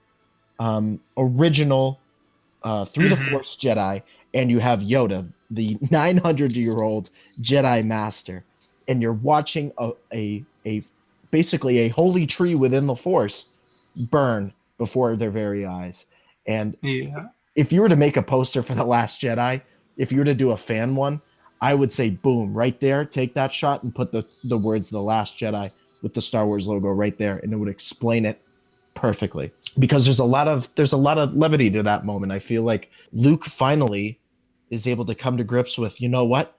Speaker 1: um, original uh, through the
Speaker 2: Mhm.
Speaker 1: Force Jedi, and you have Yoda, the 900 year old Jedi Master, and you're watching a, a a basically a holy tree within the Force burn before their very eyes. And
Speaker 2: Yeah,
Speaker 1: if you were to make a poster for the Last Jedi, if you were to do a fan one, I would say, boom, right there, take that shot and put the the words "The Last Jedi" with the Star Wars logo right there, and it would explain it perfectly. Because there's a lot of there's a lot of levity to that moment. I feel like Luke finally is able to come to grips with, you know what?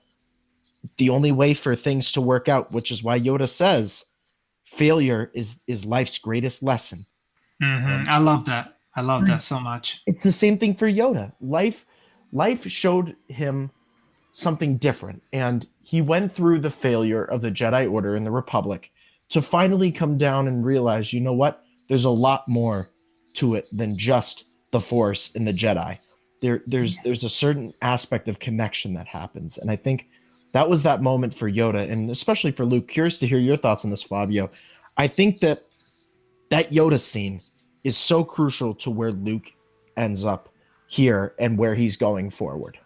Speaker 1: The only way for things to work out, which is why Yoda says, failure is is life's greatest lesson.
Speaker 2: Mm-hmm. I love that. I love that so much.
Speaker 1: It's the same thing for Yoda. Life life showed him something different and he went through the failure of the Jedi Order and the Republic to finally come down and realize, you know what? There's a lot more to it than just the Force and the Jedi. There there's there's a certain aspect of connection that happens and I think that was that moment for Yoda and especially for Luke. Curious to hear your thoughts on this, Fabio. I think that that Yoda scene is so crucial to where Luke ends up here and where he's going forward.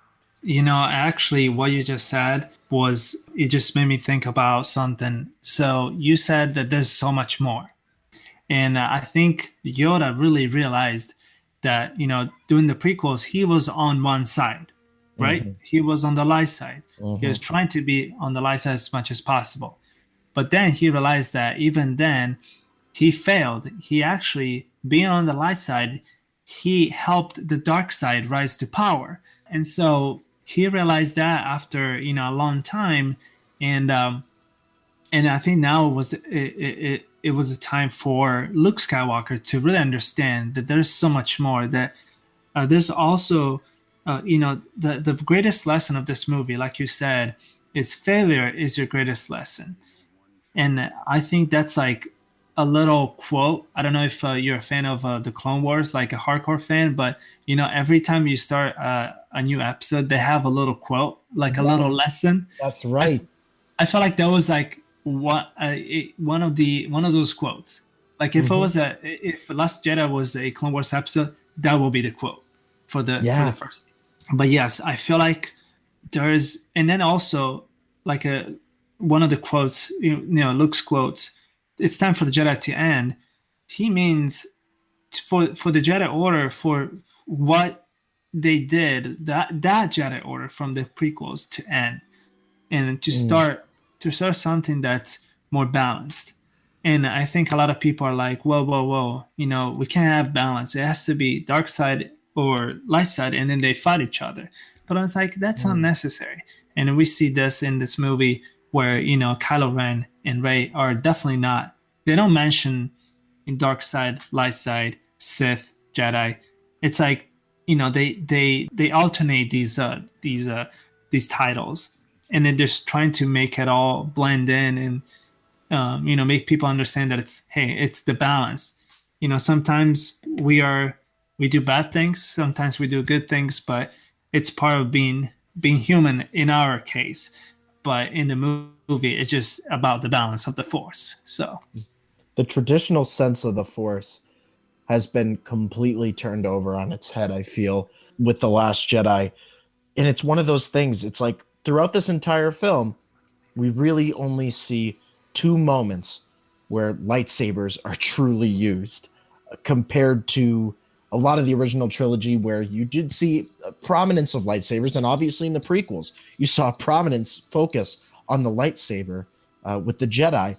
Speaker 2: You know, actually, what you just said was it just made me think about something. So you said that there's so much more. And I think Yoda really realized that, you know, during the prequels, he was on one side, right? Mm-hmm. He was on the light side. Mm-hmm. He was trying to be on the light side as much as possible. But then he realized that even then, he failed. He actually, being on the light side, he helped the dark side rise to power. And so he realized that after you know a long time, and um, and I think now it was it, it, it was a time for Luke Skywalker to really understand that there's so much more. That uh, there's also uh, you know the the greatest lesson of this movie, like you said, is failure is your greatest lesson, and I think that's like a little quote. I don't know if uh, you're a fan of uh, the Clone Wars, like a hardcore fan, but you know, every time you start uh, a new episode, they have a little quote, like a little lesson.
Speaker 1: That's right.
Speaker 2: I, I felt like that was like what uh, it, one of the one of those quotes. Like if mm-hmm. it was a if Last Jedi was a Clone Wars episode, that will be the quote for the yeah. for the first. But yes, I feel like there's and then also like a one of the quotes, you know, you know Luke's quotes it's time for the Jedi to end, he means for for the Jedi Order for what they did that that Jedi Order from the prequels to end, and to mm. start to start something that's more balanced. And I think a lot of people are like, whoa, whoa, whoa, you know, we can't have balance. It has to be dark side or light side, and then they fight each other. But I was like, that's mm. unnecessary. And we see this in this movie where you know Kylo Ren and Rey are definitely not. They don't mention in dark side, light side, Sith, Jedi. It's like you know they they they alternate these uh these uh these titles, and then just trying to make it all blend in and um, you know make people understand that it's hey it's the balance. You know sometimes we are we do bad things, sometimes we do good things, but it's part of being being human in our case but in the movie it's just about the balance of the force so.
Speaker 1: The traditional sense of the force has been completely turned over on its head i feel with the last jedi. And it's one of those things it's like throughout this entire film we really only see two moments where lightsabers are truly used compared to a lot of the original trilogy where you did see prominence of lightsabers and obviously in the prequels you saw prominence focus on the lightsaber uh, with the jedi.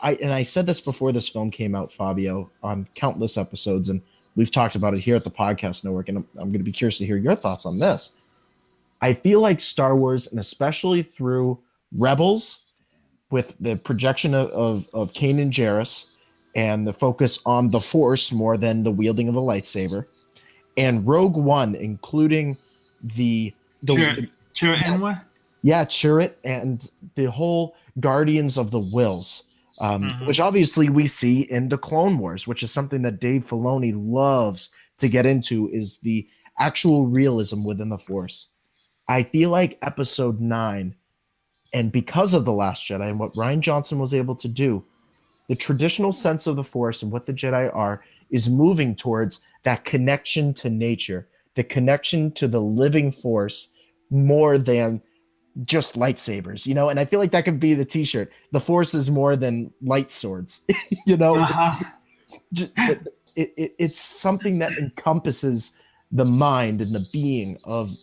Speaker 1: I, and i said this before this film came out fabio on countless episodes and we've talked about it here at the podcast network and i'm, I'm going to be curious to hear your thoughts on this. I feel like star wars and especially through rebels with the projection of, of, of Kanan Jarrus and the focus on the force more than the wielding of the lightsaber. And Rogue One, including the the,
Speaker 2: Chirrut, Chirrut Anyway?
Speaker 1: Yeah, Chirrut and the whole Guardians of the Whills, um, mm-hmm. which obviously we see in the Clone Wars, which is something that Dave Filoni loves to get into, is the actual realism within the Force. I feel like Episode Nine, and because of the Last Jedi and what Rian Johnson was able to do, the traditional sense of the Force and what the Jedi are is moving towards that connection to nature, the connection to the living Force more than just lightsabers, you know? And I feel like that could be the t shirt. The Force is more than light swords, you know? Uh-huh. It, it, it, it's something that encompasses the mind and the being of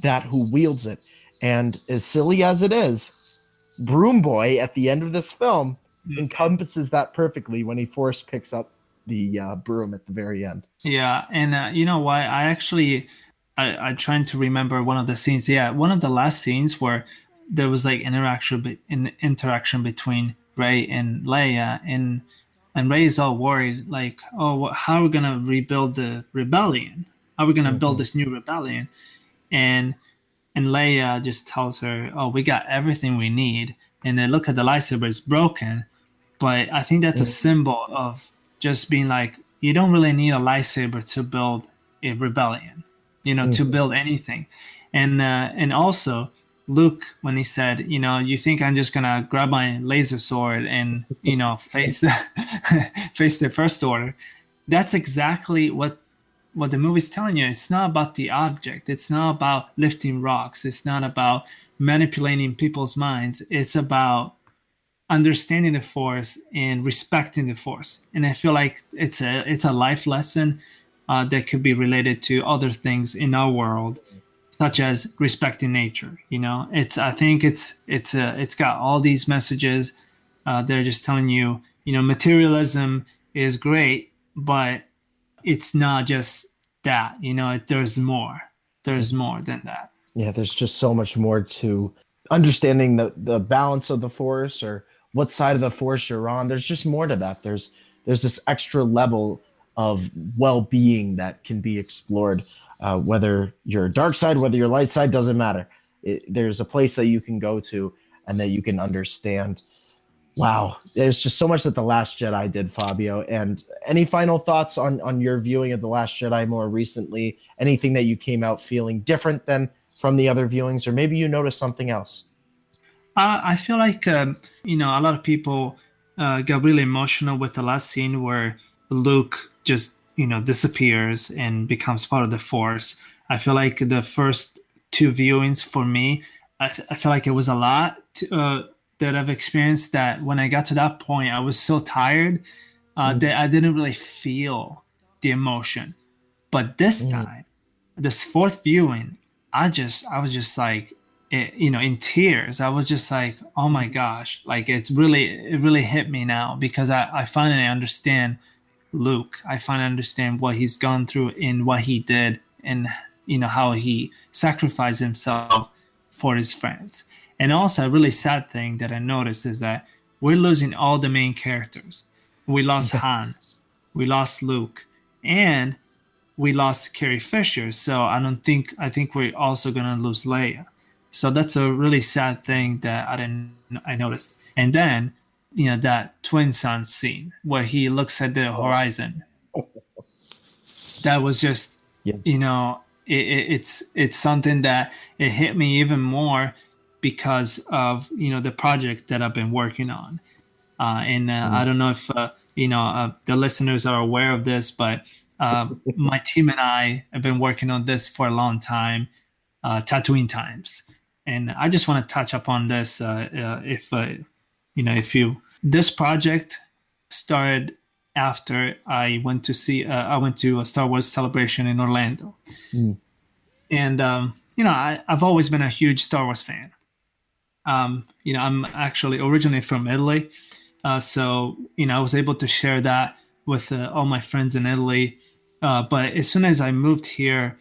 Speaker 1: that who wields it. And as silly as it is, Broom Boy at the end of this film mm-hmm. Encompasses that perfectly when he force picks up the uh, broom at the very end.
Speaker 2: Yeah, and uh, you know why? I actually I, I'm trying to remember one of the scenes. Yeah, one of the last scenes where there was like interaction be- in interaction between Rey and Leia, and and Rey is all worried, like, oh, how are we gonna rebuild the rebellion? How are we gonna mm-hmm. build this new rebellion? And and Leia just tells her, oh, we got everything we need. And then look at the lightsaber; it's broken. But I think that's a symbol of just being like, you don't really need a lightsaber to build a rebellion you know, mm-hmm. to build anything. And uh, and also Luke when he said, you know, you think I'm just gonna grab my laser sword and you know face the face the first order. That's exactly what what the movie's telling you. It's not about the object. It's not about lifting rocks. It's not about manipulating people's minds. It's about understanding the force and respecting the force. And I feel like it's a it's a life lesson uh, that could be related to other things in our world such as respecting nature you know? It's i think it's it's uh, it's got all these messages uh, they're just telling you you know materialism is great but it's not just that you know? It, there's more. There's more than that.
Speaker 1: Yeah there's just so much more to understanding the the balance of the force or what side of the force you're on there's just more to that. There's there's this extra level of well-being that can be explored uh, whether you're dark side whether you're light side doesn't matter. It, there's a place that you can go to and that you can understand. Wow there's just so much that the last jedi did fabio. And any final thoughts on on your viewing of the last jedi more recently? Anything that you came out feeling different than from the other viewings? Or maybe you noticed something else
Speaker 2: i feel like um, you know a lot of people uh, got really emotional with the last scene where luke just you know disappears and becomes part of the force. I feel like the first two viewings for me, I, th- I feel like it was a lot to, uh, that I've experienced. That when I got to that point, I was so tired uh, mm. that I didn't really feel the emotion. But this mm. time, this fourth viewing, I just I was just like it, you know in tears i was just like oh my gosh like it's really it really hit me now because i, I finally understand Luke. I finally understand what he's gone through and what he did and you know how he sacrificed himself for his friends. And also a really sad thing that I noticed is that we're losing all the main characters. We lost Han, we lost Luke, and we lost Carrie Fisher. So I don't think I think we're also gonna lose Leia. So that's a really sad thing that I didn't I noticed. And then you know that twin sun scene where he looks at the horizon that was just yeah. you know it, it, it's it's something that it hit me even more because of you know the project that i've been working on uh, and uh, mm. i don't know if uh, you know uh, the listeners are aware of this but uh, my team and i have been working on this for a long time uh, Tatooine times and i just want to touch upon this if you know if you this project started after I went to see uh, I went to a Star Wars celebration in Orlando, mm. and um, you know I, have always been a huge Star Wars fan. Um, you know I'm actually originally from Italy, uh, so you know I was able to share that with uh, all my friends in Italy. Uh, but as soon as I moved here,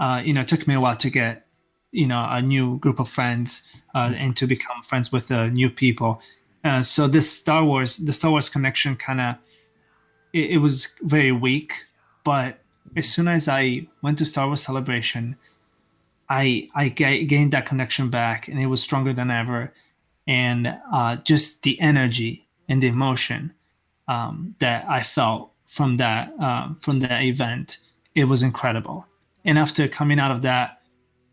Speaker 2: uh, you know it took me a while to get you know a new group of friends uh, and to become friends with new people uh, so this Star Wars, the Star Wars connection, kind of, it, it, was very weak. But as soon as I went to Star Wars Celebration, I I gained that connection back, and it was stronger than ever. And uh, just the energy and the emotion um, that I felt from that um, from that event, it was incredible. And after coming out of that,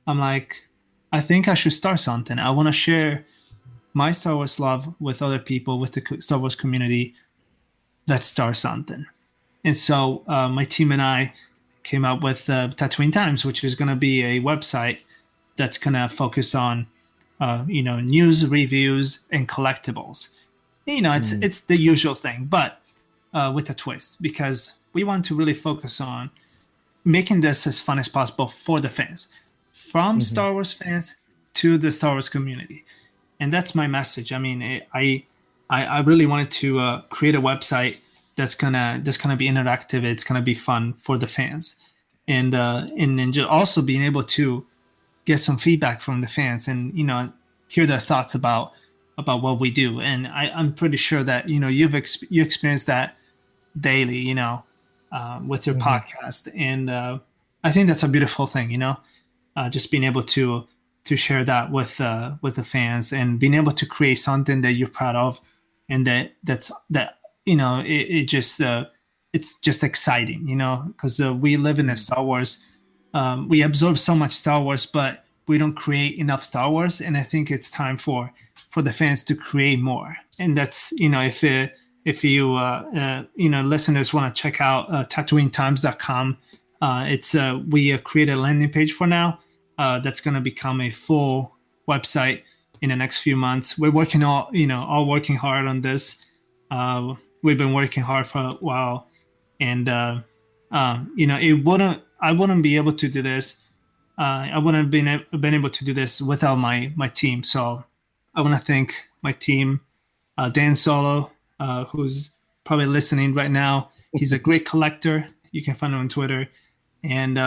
Speaker 2: I'm like, I think I should start something. I want to share my Star Wars love with other people, with the Star Wars community, let's start something. And so uh, my team and I came up with uh, Tatooine Times, which is going to be a website that's going to focus on, uh, you know, news, reviews, and collectibles. You know, it's mm. it's the usual thing, but uh, with a twist because we want to really focus on making this as fun as possible for the fans, from mm-hmm. Star Wars fans to the Star Wars community, and that's my message. I mean, it, I, I, I really wanted to uh, create a website that's gonna that's gonna be interactive. It's gonna be fun for the fans, and uh, and then just also being able to get some feedback from the fans and you know hear their thoughts about about what we do. And I, I'm pretty sure that you know you've ex- you experienced that daily, you know, uh, with your mm-hmm. podcast, and uh, I think that's a beautiful thing, you know, uh, just being able to to share that with uh, with the fans and being able to create something that you're proud of, and that that's that you know it, it just uh, it's just exciting, you know, because uh, we live in a Star Wars. Um, we absorb so much Star Wars, but we don't create enough Star Wars, and I think it's time for for the fans to create more. And that's you know if it, if you uh, uh, you know listeners want to check out uh, tatooinetimes.com uh, it's uh, we uh, create a landing page for now uh, that's going to become a full website in the next few months. We're working all you know all working hard on this. Uh, we've been working hard for a while. And uh, um, you know it wouldn't i wouldn't be able to do this uh, i wouldn't have been, been able to do this without my my team. So i want to thank my team uh, dan solo uh, who's probably listening right now. He's a great collector. You can find him on Twitter, and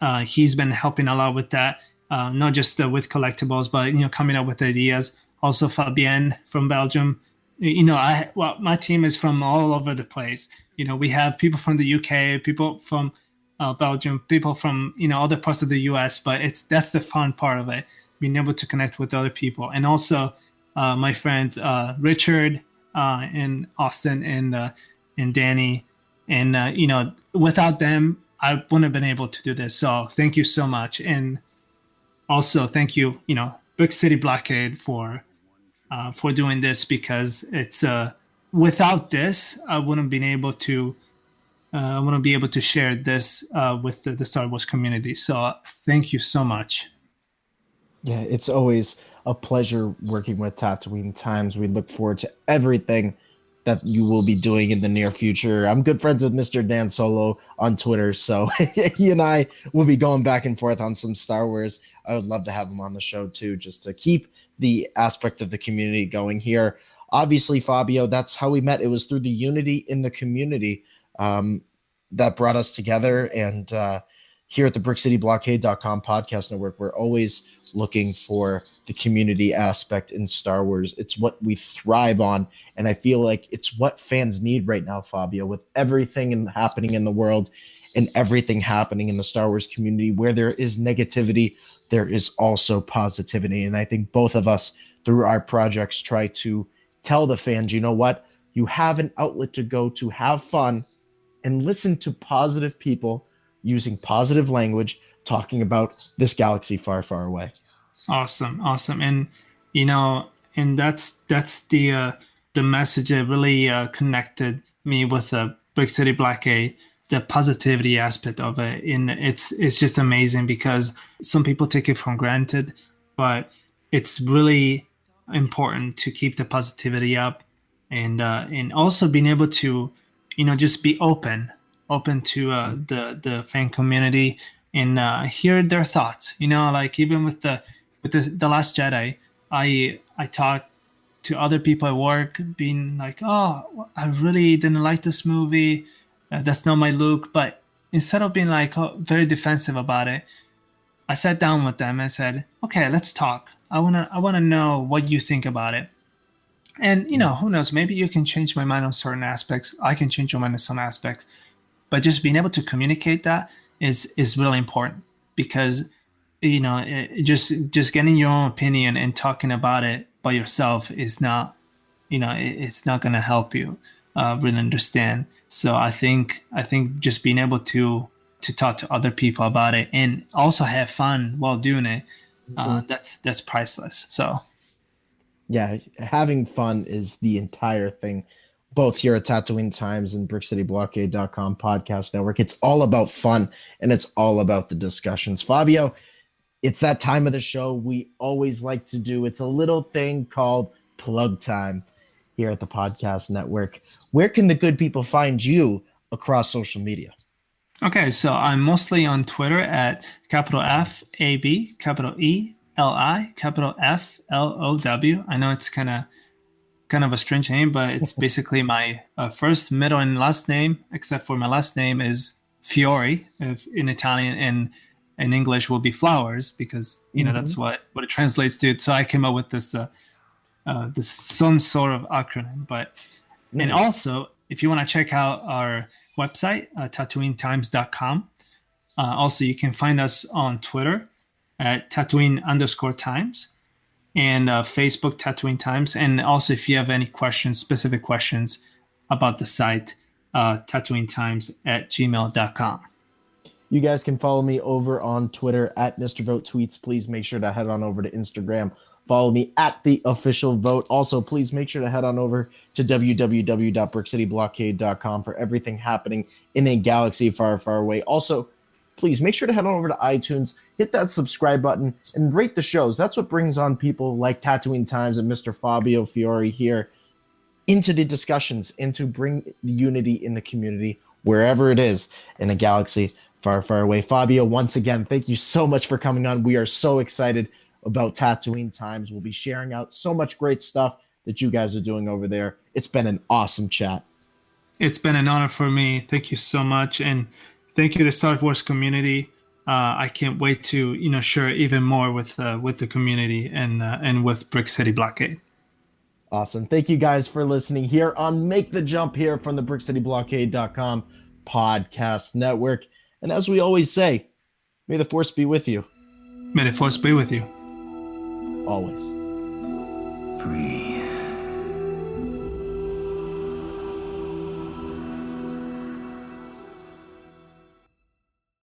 Speaker 2: uh, uh, he's been helping a lot with that. Uh, not just uh, with collectibles, but you know, coming up with ideas. Also, Fabien from Belgium. You know, I well, my team is from all over the place. You know, we have people from the UK, people from uh, Belgium, people from you know other parts of the US. But it's that's the fun part of it, being able to connect with other people, and also my friends Richard, uh, in Austin and uh, and Danny, and uh, you know, without them, I wouldn't have been able to do this. So thank you so much, and also thank you, you know, Brick City Blockade for uh, for doing this because it's uh, without this, I wouldn't been able to. Uh, I wouldn't be able to share this uh, with the, the Star Wars community. So thank you so much.
Speaker 1: Yeah, it's always a pleasure working with Tatooine Times. We look forward to everything that you will be doing in the near future. I'm good friends with Mr. Dan Solo on Twitter, so he and I will be going back and forth on some Star Wars. I would love to have him on the show too, just to keep the aspect of the community going here. Obviously, Fabio, that's how we met. It was through the unity in the community um, that brought us together. And uh, here at the BrickCityBlockade.com podcast network, we're always looking for the community aspect in Star Wars. It's what we thrive on, and I feel like it's what fans need right now, Fabio, with everything in, happening in the world and everything happening in the Star Wars community. Where there is negativity, there is also positivity, and I think both of us, through our projects, try to tell the fans, you know what, you have an outlet to go to have fun and listen to positive people using positive language talking about this galaxy far, far away.
Speaker 2: Awesome, awesome, and you know, and that's that's the uh, the message that really uh, connected me with the uh, Brick City Blockade, the positivity aspect of it, and it's it's just amazing because some people take it for granted, but it's really important to keep the positivity up, and uh, and also being able to, you know, just be open, open to uh, the the fan community and uh, hear their thoughts. You know, like even with the with the, the Last Jedi, I I talked to other people at work, being like, "Oh, I really didn't like this movie. Uh, that's not my Luke." But instead of being like oh, very defensive about it, I sat down with them and said, "Okay, let's talk. I wanna I wanna know what you think about it." And you know, who knows? Maybe you can change my mind on certain aspects. I can change your mind on some aspects. But just being able to communicate that is is really important because you know it, just just getting your own opinion and talking about it by yourself is not you know it, it's not going to help you uh, really understand. So i think i think just being able to to talk to other people about it and also have fun while doing it uh, mm-hmm. that's that's priceless. So
Speaker 1: yeah having fun is the entire thing both here at Tatooine Times and BrickCityBlockade.com podcast network. It's all about fun and it's all about the discussions. Fabio, it's that time of the show we always like to do. It's a little thing called plug time here at the podcast network. Where can the good people find you across social media?
Speaker 2: Okay, so I'm mostly on Twitter at capital F A B, capital E L I, capital F L O W. I know it's kind of kind of a strange name, but it's basically my uh, first, middle, and last name, except for my last name is Fiore if in Italian and in English will be flowers because you know mm-hmm. that's what what it translates to. So I came up with this uh, uh, this some sort of acronym. But mm-hmm. and also if you want to check out our website, uh, TatooineTimes.com. Uh, also, you can find us on Twitter at Tatooine underscore Times and uh, Facebook Tatooine Times. And also, if you have any questions, specific questions about the site, uh, Tatooine Times at gmail.com.
Speaker 1: You guys can follow me over on Twitter at Mr. Vote Tweets. Please make sure to head on over to Instagram. Follow me at the official vote. Also, please make sure to head on over to www.brickcityblockade.com for everything happening in a galaxy far, far away. Also, please make sure to head on over to iTunes, hit that subscribe button, and rate the shows. That's what brings on people like Tatooine Times and Mr. Fabio Fiore here into the discussions and to bring unity in the community wherever it is in a galaxy far, far away. Fabio, once again, thank you so much for coming on. We are so excited about Tatooine Times. We'll be sharing out so much great stuff that you guys are doing over there. It's been an awesome chat.
Speaker 2: It's been an honor for me. Thank you so much, and thank you to Star Wars community. Uh, I can't wait to you know share even more with uh, with the community and uh, and with Brick City Blockade.
Speaker 1: Awesome. Thank you guys for listening here on Make the Jump here from the BrickCityBlockade.com podcast network. And as we always say, may the force be with you.
Speaker 2: May the force be with you.
Speaker 1: Always. Breathe.